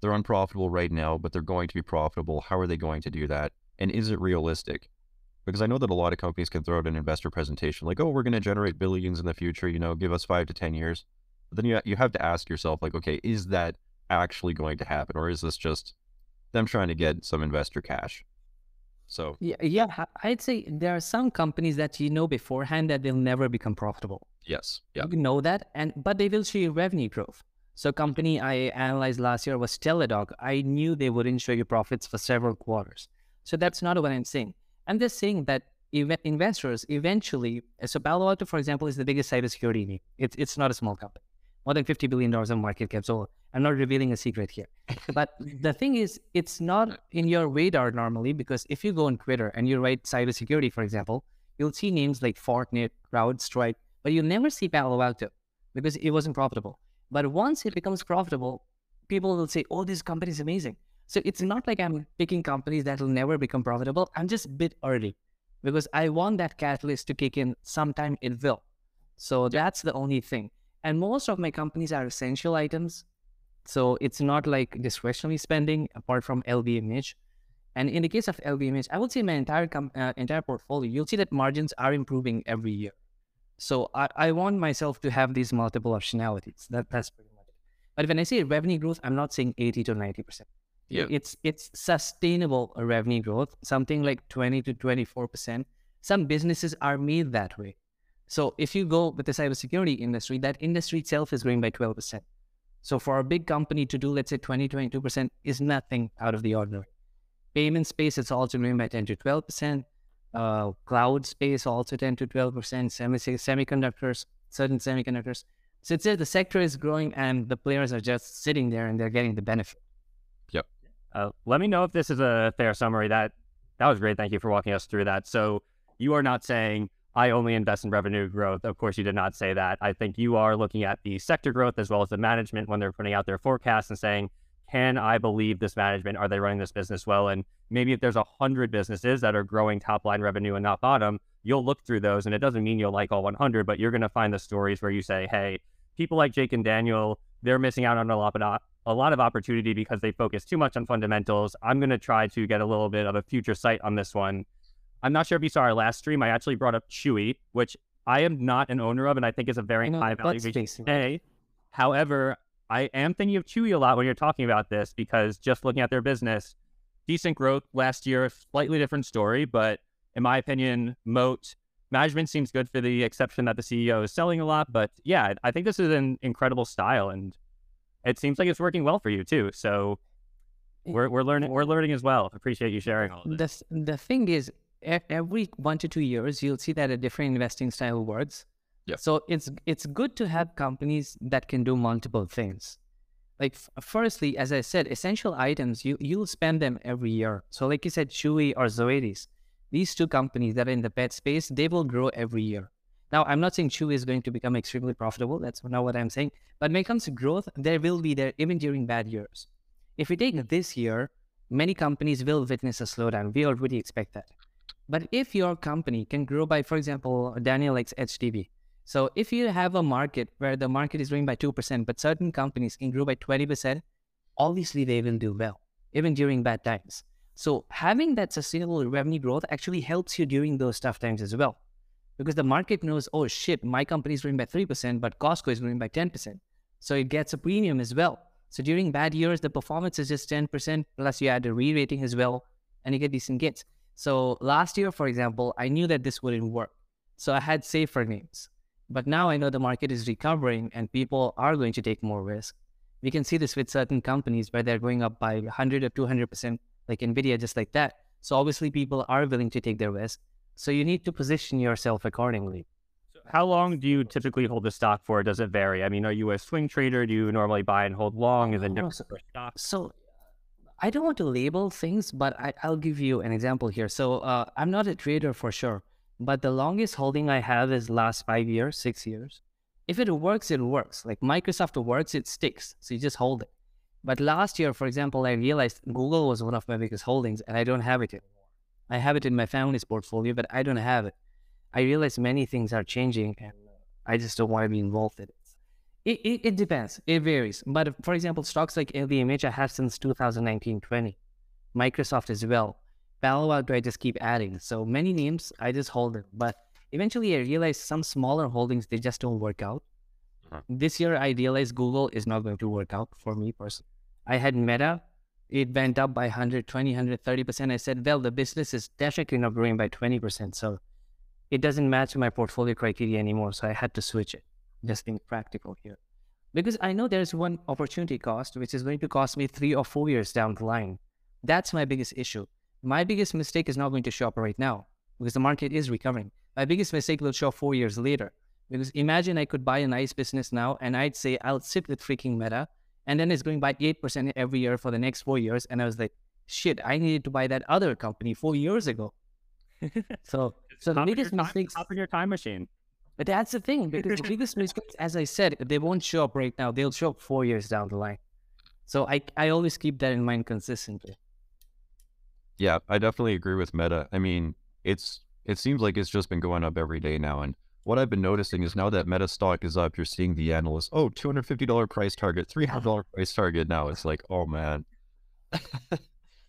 they're unprofitable right now, but they're going to be profitable. How are they going to do that? And is it realistic? Because I know that a lot of companies can throw out an investor presentation like, oh, we're going to generate billions in the future, you know, give us five to 10 years. But then you, you have to ask yourself, like, okay, is that actually going to happen? Or is this just them trying to get some investor cash? So, Yeah, yeah. I'd say there are some companies that you know beforehand that they'll never become profitable. yes. Yeah. You know that, and but they will show you revenue growth. So company I analyzed last year was Teladoc. I knew they wouldn't show you profits for several quarters. So that's not what I'm saying. I'm just saying that ev- investors eventually. So Palo Alto, for example, is the biggest cybersecurity name. It's it's not a small company. More than fifty billion dollars in market cap. So I'm not revealing a secret here. But the thing is, it's not in your radar normally because if you go on Twitter and you write cybersecurity, for example, you'll see names like Fortinet, CrowdStrike, but you'll never see Palo Alto because it wasn't profitable. But once it becomes profitable, people will say, oh, this company is amazing. So it's not like I'm picking companies that will never become profitable. I'm just a bit early because I want that catalyst to kick in sometime it will. So that's the only thing. And most of my companies are essential items. So it's not like discretionary spending apart from LVMH. And in the case of LVMH, I would say my entire com- uh, entire portfolio, you'll see that margins are improving every year. So I, I want myself to have these multiple optionalities. That that's pretty much it. But when I say revenue growth, I'm not saying 80 to 90 percent. Yeah. It's it's sustainable uh, revenue growth, something like 20 to 24 percent. Some businesses are made that way. So if you go with the cybersecurity industry, that industry itself is growing by 12 percent. So for a big company to do, let's say 20, 22 percent is nothing out of the ordinary. Payment space, it's also growing by 10 to 12 percent uh, cloud space also 10 to 12 percent semi- semiconductors certain semiconductors so it's the sector is growing and the players are just sitting there and they're getting the benefit Uh, let me know if this is a fair summary. That that was great. Thank you for walking us through that. So you are not saying I only invest in revenue growth. Of course, you did not say that. I think you are looking at the sector growth as well as the management when they're putting out their forecasts and saying, can I believe this management? Are they running this business well? And maybe if there's a hundred businesses that are growing top line revenue and not bottom, you'll look through those, and it doesn't mean you'll like all 100, but you're going to find the stories where you say, hey, people like Jake and Daniel, they're missing out on a lot of a lot of opportunity because they focus too much on fundamentals. I'm going to try to get a little bit of a future sight on this one. I'm not sure if you saw our last stream. I actually brought up Chewy, which I am not an owner of, and I think is a very high value. However, I am thinking of Chewy a lot when you're talking about this because just looking at their business, decent growth last year, slightly different story, but in my opinion, moat management seems good for the exception that the CEO is selling a lot. But yeah, I think this is an incredible style, and it seems like it's working well for you too. So eh we're we're learning we're learning as well. Appreciate you sharing all this. the, the thing is every one to two years you'll see that a different investing style works Yeah. so it's it's good to have companies that can do multiple things. Like firstly as i said essential items you you'll spend them every year. So like you said chewy or zoetis these two companies that are in the pet space they will grow every year. Now i'm not saying chewy is going to become extremely profitable that's not what i'm saying but when it comes to growth there will be there even during bad years. If we take this year many companies will witness a slowdown. We already expect that. But if your company can grow by for example daniel likes hdb so if you have a market where the market is growing by 2%, but certain companies can grow by 20%, obviously they will do well, even during bad times. So having that sustainable revenue growth actually helps you during those tough times as well. Because the market knows, oh shit, my company is growing by 3%, but Costco is growing by 10%. So it gets a premium as well. So during bad years, the performance is just 10%, plus you add a re rating as well, and you get decent gains. So last year, for example, I knew that this wouldn't work. So I had safer names. But now I know the market is recovering and people are going to take more risk. We can see this with certain companies where they're going up by 100 or 200%, like NVIDIA, just like that. So obviously, people are willing to take their risk. So you need to position yourself accordingly. So how long do you typically hold the stock for? Does it vary? I mean, are you a swing trader? Do you normally buy and hold long? Is it No, different so- for stocks? So I don't want to label things, but I, I'll give you an example here. So uh, I'm not a trader for sure, but the longest holding I have is last five years, six years. If it works, it works. Like Microsoft works, it sticks. So you just hold it. But last year, for example, I realized Google was one of my biggest holdings and I don't have it anymore. I have it in my family's portfolio, but I don't have it. I realized many things are changing and I just don't want to be involved in it. It, it, it depends. It varies. But for example, stocks like LVMH I have since 2019-20. Microsoft as well. Palo Alto I just keep adding. So many names I just hold them. But eventually I realized some smaller holdings they just don't work out. Uh-huh. This year I realized Google is not going to work out for me personally. I had Meta. It went up by 120, 130%. I said, well, the business is definitely not growing by 20%. So it doesn't match my portfolio criteria anymore. So I had to switch it just being practical here. Because I know there's one opportunity cost, which is going to cost me three or four years down the line. That's my biggest issue. My biggest mistake is not going to show up right now because the market is recovering. My biggest mistake will show up four years later. Because imagine I could buy a nice business now and I'd say I'll sit with freaking Meta and then it's going by 8% every year for the next four years. And I was like, shit, I needed to buy that other company four years ago. so, so the Hop in your biggest mistakes. hop in your time machine. But that's the thing, because the biggest mistakes, as I said, they won't show up right now. They'll show up four years down the line. So I, I always keep that in mind consistently. Yeah, I definitely agree with Meta. I mean, it's it seems like it's just been going up every day now. And what I've been noticing is now that Meta stock is up, you're seeing the analysts, oh, $250 price target, $300 uh-huh. price target. Now it's like, oh man.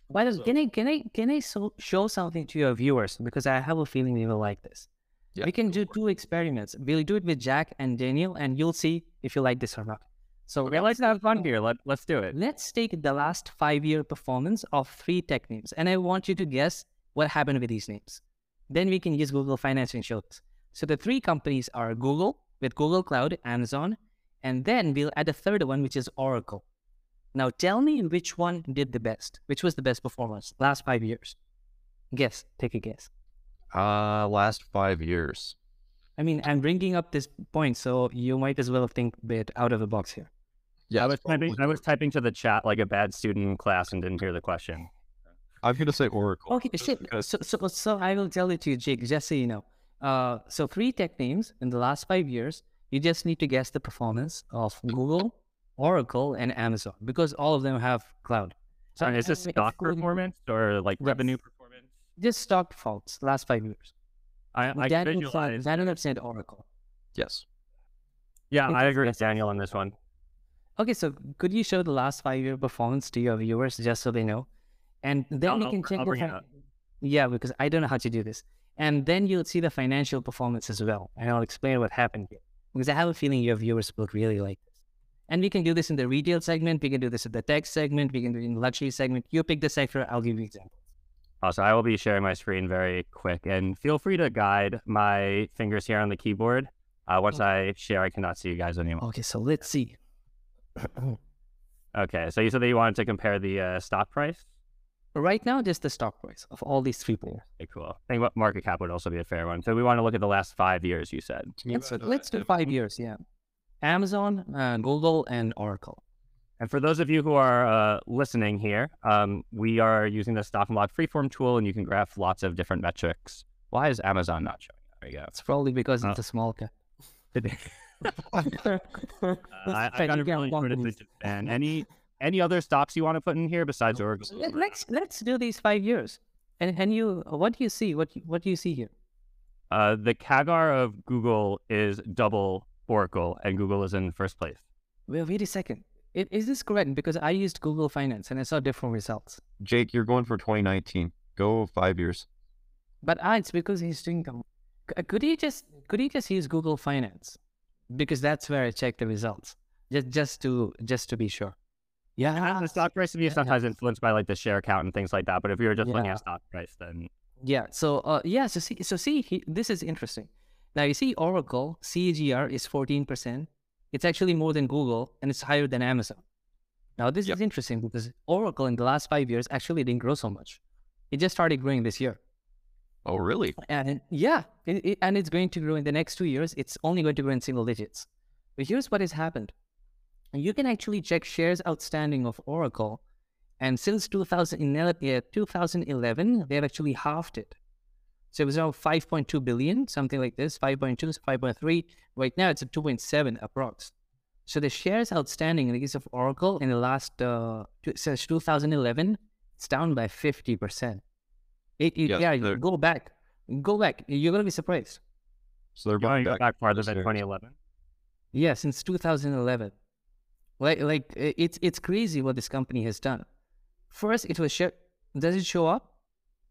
Why the way, So- can I can I can I so, show something to your viewers because I have a feeling they will like this. Yeah, we can go do two experiments. We'll do it with Jack and Daniel, and you'll see if you like this or not. So Okay, let's have fun here. Let, let's do it. Let's take the last five year performance of three tech names, and I want you to guess what happened with these names. Then we can use Google Finance and show this. So the three companies are Google with Google Cloud, Amazon, and then we'll add a third one, which is Oracle. Now tell me which one did the best, which was the best performance last five years. Guess, take a guess. Uh, last five years. I mean, I'm bringing up this point, so you might as well think a bit out of the box here. Yeah, I was typing. I was typing to the chat like a bad student in class and didn't hear the question. I'm gonna say Oracle. Okay, shit. because- So, so, so I will tell it to you, Jake, just so you know. Uh, so three tech names in the last five years. You just need to guess the performance of Google, Oracle, and Amazon because all of them have cloud. So is this stock performance or like Yes. revenue performance? Just stock performance last five years. I, I can Daniel visualize. said, Daniel said Oracle. yes. Yeah, I agree with Daniel on this one. Okay, so could you show the last five year performance to your viewers just so they know? And then we can check the fin- Yeah, because I don't know how to do this. And then you'll see the financial performance as well. And I'll explain what happened here. Because I have a feeling your viewers will really like this. And we can do this in the retail segment, we can do this in the tech segment, we can do it in the luxury segment. You pick the sector, I'll give you examples. Also, I will be sharing my screen very quick, and feel free to guide my fingers here on the keyboard. Uh, once I share, I cannot see you guys anymore. Okay, so let's see. Okay, so you said that you wanted to compare the uh, stock price. right now, just the stock price of all these three players. Okay, cool. I think what market cap would also be a fair one. So we want to look at the last five years. You said. Let's, let's do five years, yeah. Amazon, uh, Google, and Oracle. And for those of you who are uh, listening here, um, we are using the Stock Unlock Freeform tool, and you can graph lots of different metrics. Why is Amazon not showing? There you go. It's probably because Oh. it's a small cap. Uh, I, I got a really short attention span. Any any other stocks you want to put in here besides Oracle? Let- Let's let's do these five years. And and you, what do you see? What what do you see here? Uh, the CAGR of Google is double Oracle, and Google is in first place. Well, wait a second. I- Is this correct? Because I used Google Finance and I saw different results. Jake, you're going for 2019. Go five years. But ah, it's because he's doing. com- Could he just could he just use Google Finance? Because that's where I check the results. Just just to just to be sure. Yeah, the stock price can be yeah. sometimes influenced by like the share count and things like that. But if you were just looking at stock price, then Yeah. So uh, yeah. So see, so see, he, this is interesting. Now you see, Oracle CAGR is fourteen percent. It's actually more than Google, and it's higher than Amazon. Now this Yep. is interesting because Oracle in the last five years actually didn't grow so much. It just started growing this year, Oh, really? and yeah, it, it- and it's going to grow in the next two years. It's only going to grow in single digits. But here's what has happened: you can actually check shares outstanding of Oracle, and since 2011, 2011 they have actually halved it. So it was around 5.2 billion, something like this, 5.2, 5.3. Right now it's at 2.7 approx. So the shares outstanding in the case of Oracle in the last, uh, since 2011, it's down by 50%. It, it- Yes, yeah, they're- go back. Go back. You're going to be surprised. So they're you want buying to back farther those than 2011. Yeah, since 2011. Like, like it's it's crazy what this company has done. First, it was share. Does it show up?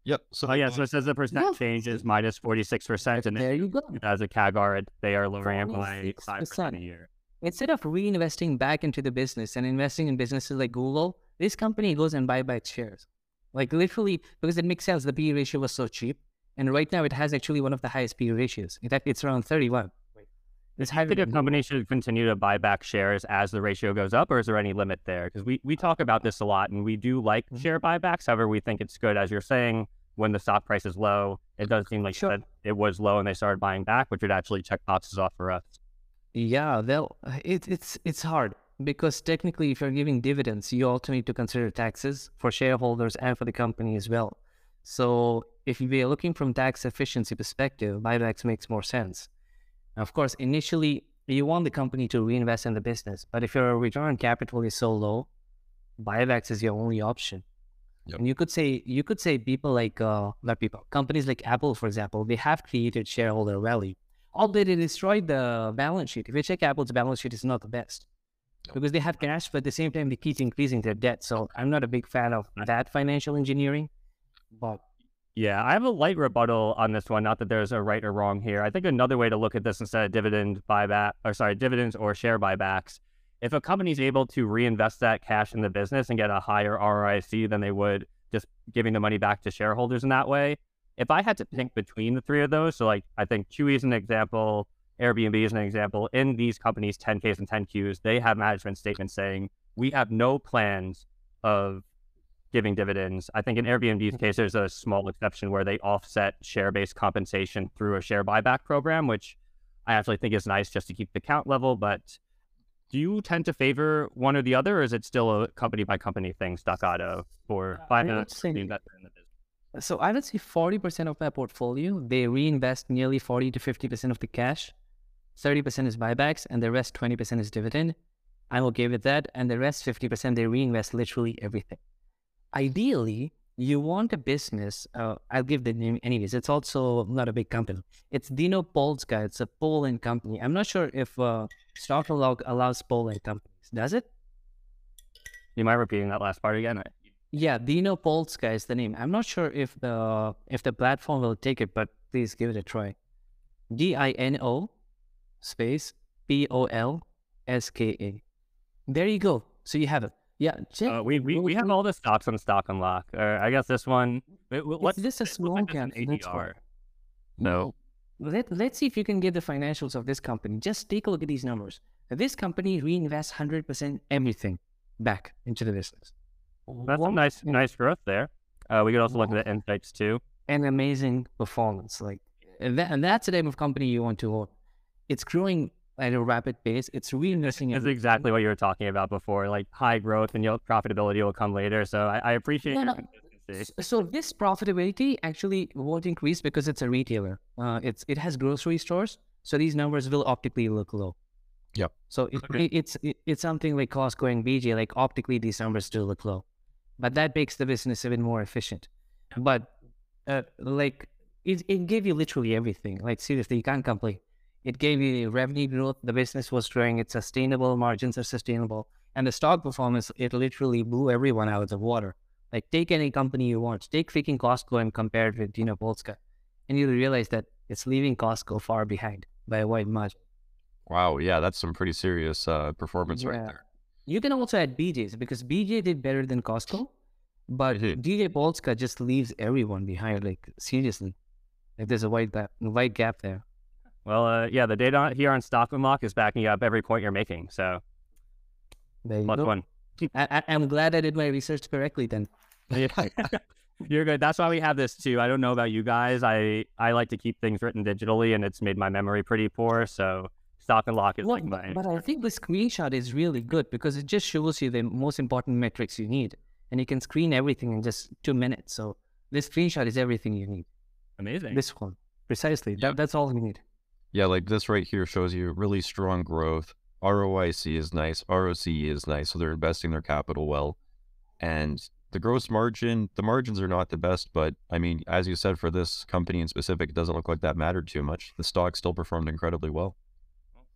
Yep. So Oh yeah, so buying- it says the percent Yeah. change is minus 46 percent, and There then you go. as a CAGR, they are lowering by five percent a year. Instead of reinvesting back into the business and investing in businesses like Google, this company goes and buy back shares. Like literally, because it makes sense. The PE ratio was so cheap, and right now it has actually one of the highest PE ratios. In fact, it's around 31. It's I higher think a company should continue to buy back shares as the ratio goes up, or is there any limit there? Because we, we talk about this a lot, and we do like Mhm. share buybacks. However, we think it's good, as you're saying, when the stock price is low. It does seem like Sure. it was low, and they started buying back, which would actually check boxes off for us. Yeah, well, it, it's it's hard because technically, if you're giving dividends, you also need to consider taxes for shareholders and for the company as well. So, if we are looking from tax efficiency perspective, buybacks makes more sense. Of course, initially you want the company to reinvest in the business, but if your return on capital is so low, buybacks is your only option. Yep. And you could say you could say people like uh, not people companies like Apple, for example, they have created shareholder value although they destroyed the balance sheet. If you check Apple's balance sheet, it's not the best. Because they have cash, but at the same time, they keep increasing their debt. So I'm not a big fan of that financial engineering. But Yeah, I have a light rebuttal on this one. Not that there's a right or wrong here. I think another way to look at this instead of dividend buyback, or sorry, dividends or share buybacks, if a company's able to reinvest that cash in the business and get a higher ROIC than they would just giving the money back to shareholders in that way, if I had to pick between the three of those, so like I think Chewy is an example, Airbnb is an example. In these companies, 10Ks and 10Qs, they have management statements saying we have no plans of giving dividends. I think in Airbnb's case, there's a small exception where they offset share based compensation through a share buyback program, which I actually think is nice just to keep the count level. But do you tend to favor one or the other, or is it still a company by company thing, Stockado, for Uh, five minutes in the business? so I would say 40% of my portfolio, they reinvest nearly 40 to 50% of the cash. 30% is buybacks, and the rest 20% is dividend. I'm okay with that. And the rest 50%, they reinvest literally everything. Ideally, you want a business, uh, I'll give the name anyways. It's also not a big company. It's Dino Polska. It's a Poland company. I'm not sure if uh, allows Poland companies. Does it? You mind repeating that last part again? Yeah, Dino Polska is the name. I'm not sure if the if the platform will take it, but please give it a try. D I N O space P O L S K A. There you go. So you have it. Yeah, check. Uh, we, we, we have all the stocks on Stock Unlock. Uh, I guess this one, it, It's what's just a small like it's cap. ADR. no. Let, let's see if you can get the financials of this company. Just take a look at these numbers. This company reinvests 100% everything back into the business. That's a One- nice nice growth there. Uh, we could also look at the insights too. an amazing performance. Like, and, that, and that's the type of company you want to own. It's growing at a rapid pace. It's reinvesting. That's exactly what you were talking about before, like high growth and you'll, profitability will come later. So I, I appreciate No, no. consistency. So this profitability actually won't increase because it's a retailer. Uh, it's it has grocery stores, so these numbers will optically look low. Yep. So it, Okay. it- it's it, it's something like Costco and BJ. Like optically, these numbers do look low, but that makes the business a bit more efficient. But uh, like it, it gave you literally everything. Like seriously, you can't complain. It gave you revenue growth. The business was growing. It's sustainable. Margins are sustainable. And the stock performance, it literally blew everyone out of the water. Like take any company you want, take freaking Costco and compare it with Dino Polska, and you'll realize that it's leaving Costco far behind by a wide margin. Wow, yeah, that's some pretty serious uh, performance right there. You can also add BJ's because BJ did better than Costco, but. DJ Polska just leaves everyone behind. Like seriously, like there's a wide gap, wide gap there. Well, uh, yeah, the data here on Stock Unlock is backing up every point you're making. So There you plus go. one. I, I, I'm glad I did my research correctly then. You're good. That's why we have this too. I don't know about you guys. I I like to keep things written digitally, and it's made my memory pretty poor. So Stock Unlock is Well, like my. but I think the screenshot is really good because it just shows you the most important metrics you need, and you can screen everything in just two minutes. So this screenshot is everything you need. Amazing. This one, precisely. Yep. That, that's all you need. Yeah, like this right here shows you really strong growth. ROIC is nice, ROCE is nice, so they're investing their capital well. And the gross margin, the margins are not the best, but I mean, as you said, for this company in specific, it doesn't look like that mattered too much. The stock still performed incredibly well.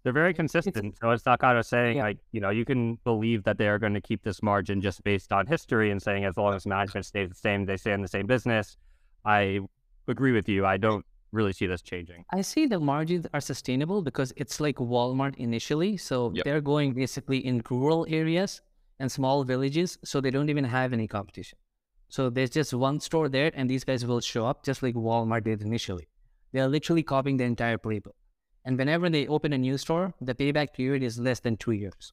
They're very consistent. So it's not kind of saying, Yeah. like, you know, you can believe that they are going to keep this margin just based on history and saying as long as management stays the same, they stay in the same business. I agree with you. I don't really see this changing. I see the margins are sustainable because it's like Walmart initially. So Yep. they're going basically in rural areas and small villages. So they don't even have any competition. So there's just one store there and these guys will show up just like Walmart did initially. They're literally copying the entire playbook. And whenever they open a new store, the payback period is less than two years.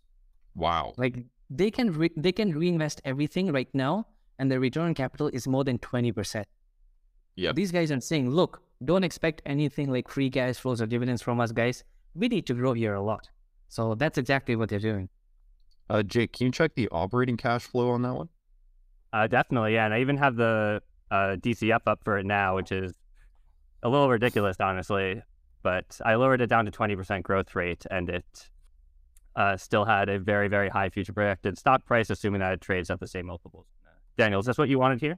Wow. Like they can re- they can reinvest everything right now and the return on capital is more than 20%. Yeah. These guys are saying, look, don't expect anything like free cash flows or dividends from us, guys. We need to grow here a lot. So that's exactly what they're doing. Uh, Jake, can you check the operating cash flow on that one? Uh, definitely, yeah. And I even have the uh, DCF up for it now, which is a little ridiculous, honestly. But I lowered it down to 20% growth rate, and it uh, still had a very, very high future projected stock price, assuming that it trades at the same multiples. Daniel, is this what you wanted here?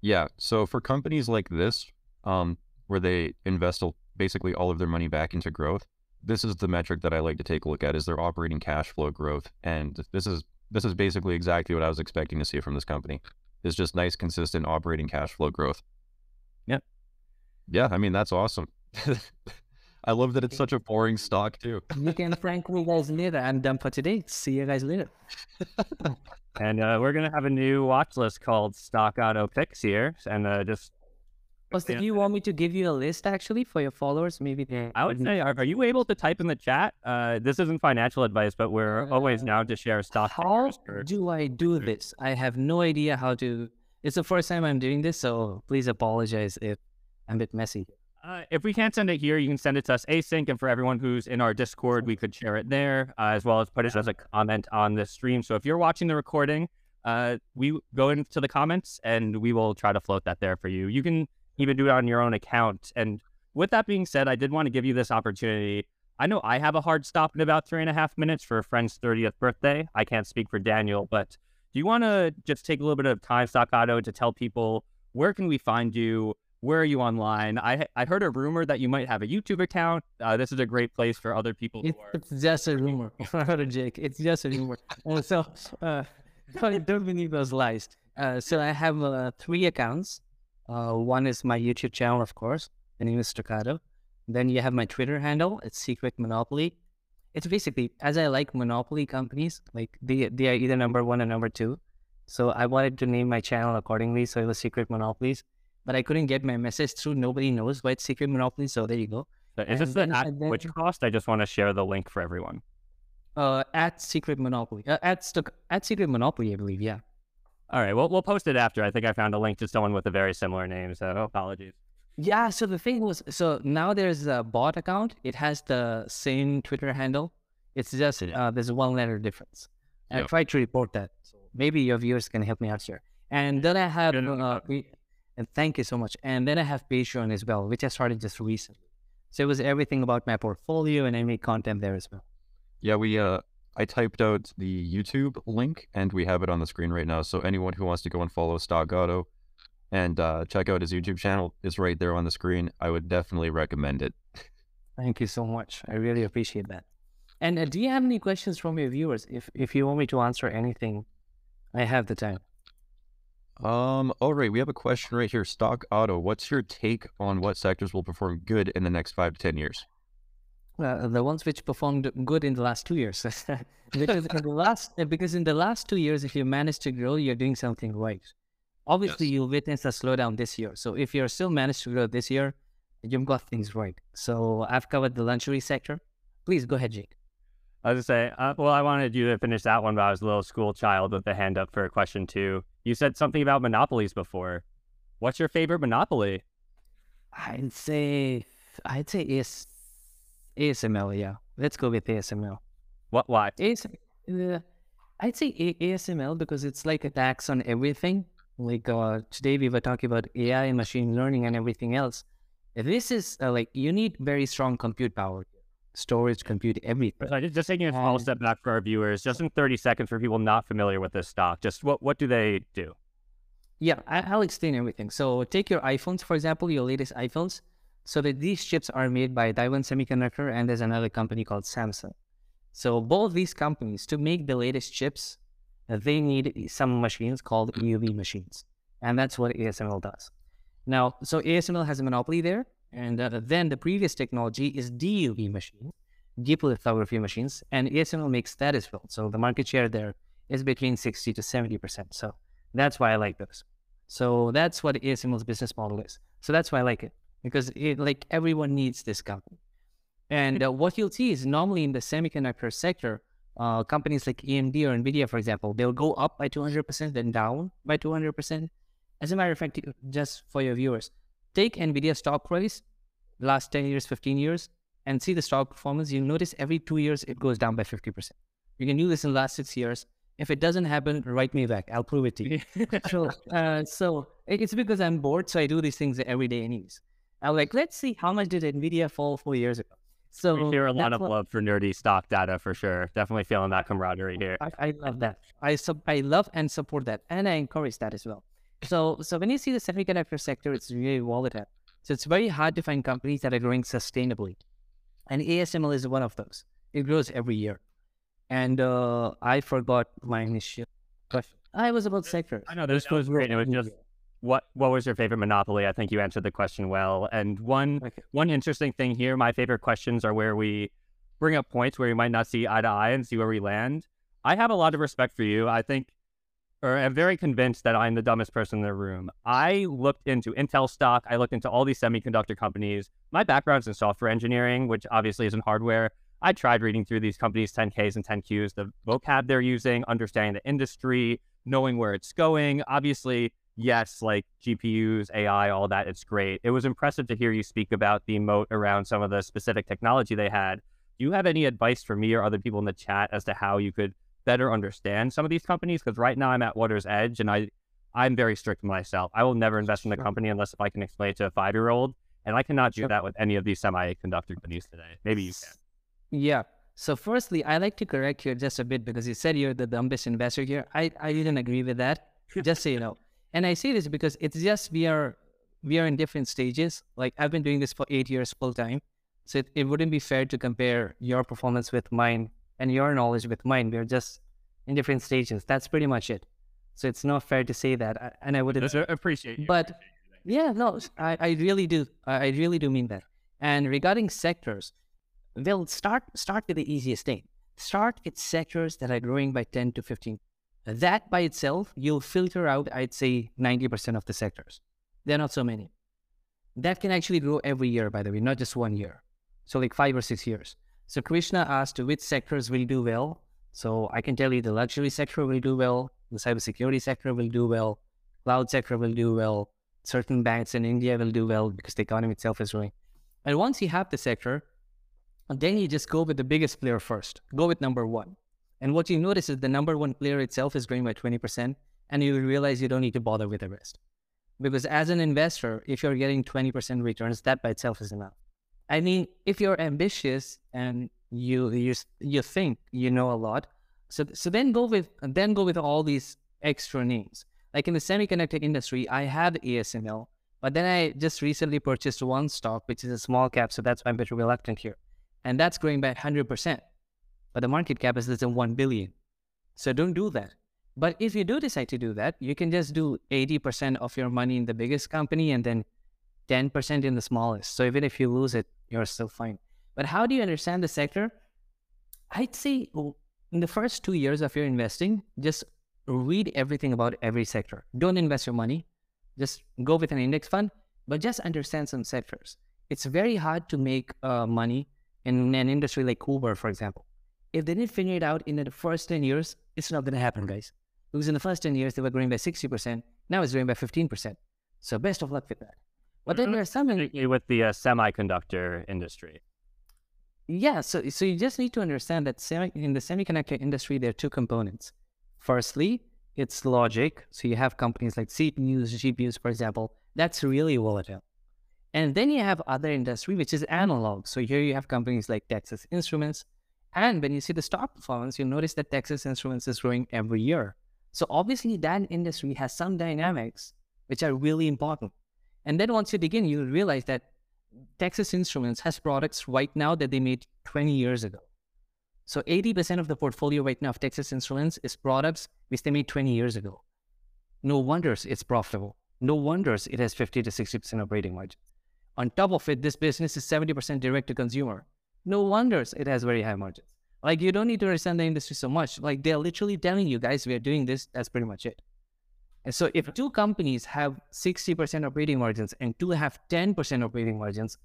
Yeah. So for companies like this, um, where they invest basically all of their money back into growth, this is the metric that I like to take a look at is their operating cash flow growth. And this is this is basically exactly what I was expecting to see from this company. It's just nice, consistent operating cash flow growth. Yeah. Yeah, I mean that's awesome. I love that it's such a boring stock too. You can thank me guys later. I'm done for today. See you guys later. And uh, we're gonna have a new watch list called Stockado Picks here, and uh, just Austin, Yeah. do you want me to give you a list actually for your followers? Maybe they I would say, are, are you able to type in the chat? Uh, this isn't financial advice, but we're always now to share stock. How or- do I do this? I have no idea how to. It's the first time I'm doing this, so please apologize if I'm a bit messy. Uh, if we can't send it here, you can send it to us async, and for everyone who's in our Discord, we could share it there, uh, as well as put it as a comment on the stream. So if you're watching the recording, uh, we go into the comments, and we will try to float that there for you. You can even do it on your own account. And with that being said, I did want to give you this opportunity. I know I have a hard stop in about three and a half minutes for a friend's 30th birthday. I can't speak for Daniel, but do you want to just take a little bit of time, Stockado, to tell people where can we find you? Where are you online? I I heard a rumor that you might have a YouTube account. Uh, this is a great place for other people It, who are. it's just a rumor, I heard a Jake. It's just a rumor. So, uh, don't don't believe those lies. Uh, so I have uh, three accounts. Uh, one is my YouTube channel, of course. The name is Stockado. Then you have my Twitter handle. It's Secret Monopoly. It's basically as I like monopoly companies, like they they are either number one or number two. So I wanted to name my channel accordingly. So it was Secret Monopolies, but I couldn't get my message through. Nobody knows why it's Secret Monopoly. So there you go. So is this and the at which cost? I just want to share the link for everyone. Uh, at Secret Monopoly. Uh, at Stoc- at Secret Monopoly, I believe. Yeah. All right, well we'll post it after. I think I found a link to someone with a very similar name. So apologies. Yeah. So the thing was, so now there's a bot account. It has the same Twitter handle. It's just uh, there's one letter difference. I Yep. tried to report that. So maybe your viewers can help me out here. And then I have, Good uh, we- and thank you so much. And then I have Patreon as well, which I started just recently. So it was everything about my portfolio, and I make content there as well. Yeah, we uh I typed out the YouTube link and we have it on the screen right now. So anyone who wants to go and follow Stockado and uh, check out his YouTube channel is right there on the screen. I would definitely recommend it. Thank you so much. I really appreciate that. And uh, do you have any questions from your viewers? If if you want me to answer anything, I have the time. Um, all right, we have a question right here. Stockado, what's your take on what sectors will perform good in the next five to 10 years? Uh, the ones which performed good in the last two years. because in the last uh, because in the last two years, if you manage to grow, you're doing something right. Obviously, Yes. you witnessed a slowdown this year. So if you're still managed to grow this year, you've got things right. So I've covered the luxury sector. Please go ahead, Jake. I was gonna say, uh, well, I wanted you to finish that one, but I was a little school child with the hand up for a question too. You said something about monopolies before. What's your favorite monopoly? I'd say I'd say AS, ASML. Yeah, let's go with ASML. What? Why? AS, uh, I'd say A- ASML because it's like a tax on everything. Like uh, today we were talking about AI and machine learning and everything else. This is uh, like you need very strong compute power, storage, compute, everything. So just, just taking a small step back for our viewers, just in 30 seconds for people not familiar with this stock, just what, what do they do? Yeah, I, I'll explain everything. So take your iPhones, for example, your latest iPhones. So that these chips are made by Taiwan Semiconductor and there's another company called Samsung. So both these companies, to make the latest chips, they need some machines called EUV machines. And that's what ASML does. Now, so ASML has a monopoly there. And uh, then the previous technology is DUV machines, deep lithography machines. And ASML makes that as well. So the market share there is between 60 to 70%. So that's why I like those. So that's what ASML's business model is. So that's why I like it because it, like everyone needs this company. And uh, what you'll see is normally in the semiconductor sector, uh, companies like AMD or Nvidia, for example, they'll go up by 200%, then down by 200%. As a matter of fact, just for your viewers, take Nvidia stock price last 10 years, 15 years, and see the stock performance. You'll notice every two years it goes down by 50%. You can do this in the last six years. If it doesn't happen, write me back. I'll prove it to you. so, uh, so it's because I'm bored, so I do these things every day, anyways. I'm like, let's see how much did Nvidia fall four years ago. So we hear a lot of what- love for nerdy stock data for sure. Definitely feeling that camaraderie here. I, I love that. I sub, I love and support that, and I encourage that as well. So, so when you see the semiconductor sector, it's really volatile. So it's very hard to find companies that are growing sustainably, and ASML is one of those. It grows every year, and uh, I forgot my initial question. I was about sectors. I know this was great. It was just what what was your favorite monopoly? I think you answered the question well. And one Okay. one interesting thing here, my favorite questions are where we bring up points where we might not see eye to eye and see where we land. I have a lot of respect for you. I think or I'm very convinced that I'm the dumbest person in the room. I looked into Intel stock, I looked into all these semiconductor companies. My background's in software engineering, which obviously isn't hardware. I tried reading through these companies' 10Ks and 10Qs, the vocab they're using, understanding the industry, knowing where it's going. Obviously, yes, like GPUs, AI, all that, it's great. It was impressive to hear you speak about the moat around some of the specific technology they had. Do you have any advice for me or other people in the chat as to how you could better understand some of these companies? Because right now I'm at water's edge and I, I'm very strict myself. I will never invest in a company unless if I can explain it to a five year old. And I cannot do that with any of these semiconductor companies today. Maybe you can. Yeah. So firstly, I like to correct you just a bit because you said you're the dumbest investor here. I, I didn't agree with that. just so you know. And I say this because it's just we are we are in different stages. Like I've been doing this for eight years full time. So it, it wouldn't be fair to compare your performance with mine and your knowledge with mine. We're just in different stages. That's pretty much it. So it's not fair to say that. I- And I wouldn't I appreciate you. But yeah, no, I, I really do. I I really do mean that. And regarding sectors, well, start start with the easiest thing. Start with sectors that are growing by 10 to 15. That by itself, you'll filter out, I'd say, 90% of the sectors. There are not so many. That can actually grow every year, by the way, not just one year. So like five or six years. So Krishna asked which sectors will do well. So I can tell you the luxury sector will do well, the cybersecurity sector will do well, cloud sector will do well, certain banks in India will do well because the economy itself is growing. And once you have the sector, then you just go with the biggest player first. Go with number one. And what you notice is the number one player itself is growing by 20%, and you realize you don't need to bother with the rest. Because as an investor, if you're getting 20% returns, that by itself is enough. I mean, if you're ambitious and you you you think you know a lot, so so then go with then go with all these extra names. Like in the semiconductor industry, I have ASML, but then I just recently purchased one stock, which is a small cap, so that's why I'm a bit reluctant here, and that's growing by 100%. But the market cap is less than 1 billion. So don't do that. But if you do decide to do that, you can just do 80% of your money in the biggest company and then 10% in the smallest. So even if you lose it, you're still fine. But how do you understand the sector? I'd say in the first two years of your investing, just read everything about every sector. Don't invest your money. Just go with an index fund, but just understand some sectors. It's very hard to make uh, money in an industry like Uber, for example. If they didn't figure it out in the first 10 years, it's not going to happen, guys. Because in the first 10 years, they were growing by 60%. Now it's growing by 15%. So best of luck with that. But then there's some with the uh, semiconductor industry. Yeah, so so you just need to understand that semi, in the semiconductor industry, there are two components. Firstly, it's logic. So you have companies like CPUs, GPUs, for example. That's really volatile. And then you have other industry, which is analog. So here you have companies like Texas Instruments. And when you see the stock performance, you'll notice that Texas Instruments is growing every year. So obviously that industry has some dynamics which are really important. And then once you dig in, you'll realize that Texas Instruments has products right now that they made 20 years ago. So 80% of the portfolio right now of Texas Instruments is products which they made 20 years ago. No wonders it's profitable. No wonders it has 50 to 60% operating margin. On top of it, this business is 70% direct to consumer. No wonders it has very high margins. Like you don't need to understand the industry so much. Like they're literally telling you guys, we are doing this. That's pretty much it. And so if two companies have 60% operating margins and two have 10% operating margins,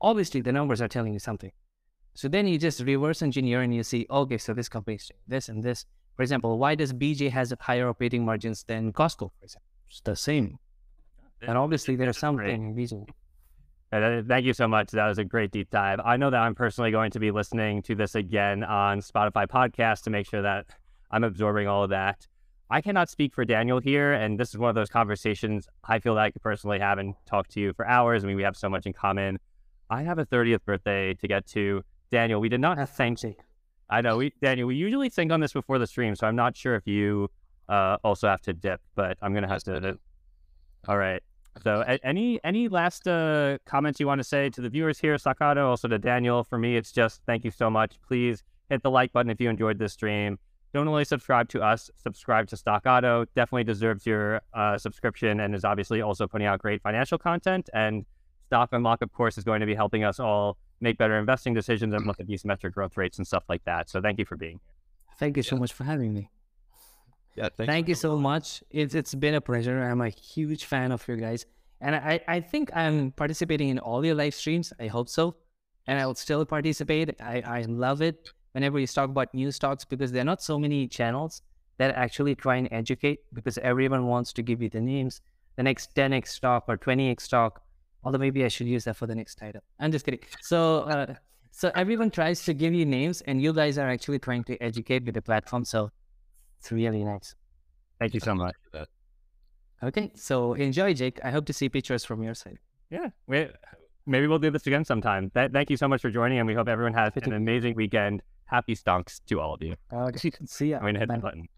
obviously the numbers are telling you something. So then you just reverse engineer and you see, okay, so this company is doing this and this. For example, why does BJ has higher operating margins than Costco, for example? It's the same. And obviously there's something reason. Thank you so much. That was a great deep dive. I know that I'm personally going to be listening to this again on Spotify podcast to make sure that I'm absorbing all of that. I cannot speak for Daniel here, and this is one of those conversations I feel that I could personally have and talk to you for hours. I mean, we have so much in common. I have a 30th birthday to get to. Daniel, we did not have thank you. I know we Daniel, we usually think on this before the stream, so I'm not sure if you uh, also have to dip, but I'm gonna have to. All right. So, any any last uh, comments you want to say to the viewers here, Stockado, also to Daniel? For me, it's just thank you so much. Please hit the like button if you enjoyed this stream. Don't only subscribe to us, subscribe to Stockado. Definitely deserves your uh, subscription and is obviously also putting out great financial content. And Stock Unlock, of course, is going to be helping us all make better investing decisions and look at these metric growth rates and stuff like that. So, thank you for being here. Thank you so much for having me. Yeah, thank you so much. It's it's been a pleasure. I'm a huge fan of you guys, and I I think I'm participating in all your live streams. I hope so, and I will still participate. I I love it whenever you talk about new stocks because there are not so many channels that actually try and educate because everyone wants to give you the names, the next 10x stock or 20x stock. Although maybe I should use that for the next title. I'm just kidding. So. Uh, so everyone tries to give you names, and you guys are actually trying to educate with the platform. So it's really nice. Thank you so much. Okay, so enjoy, Jake. I hope to see pictures from your side. Yeah, we, maybe we'll do this again sometime. Th- thank you so much for joining, and we hope everyone has an amazing weekend. Happy stonks to all of you. Okay, see ya. I'm going to hit Bye. the button.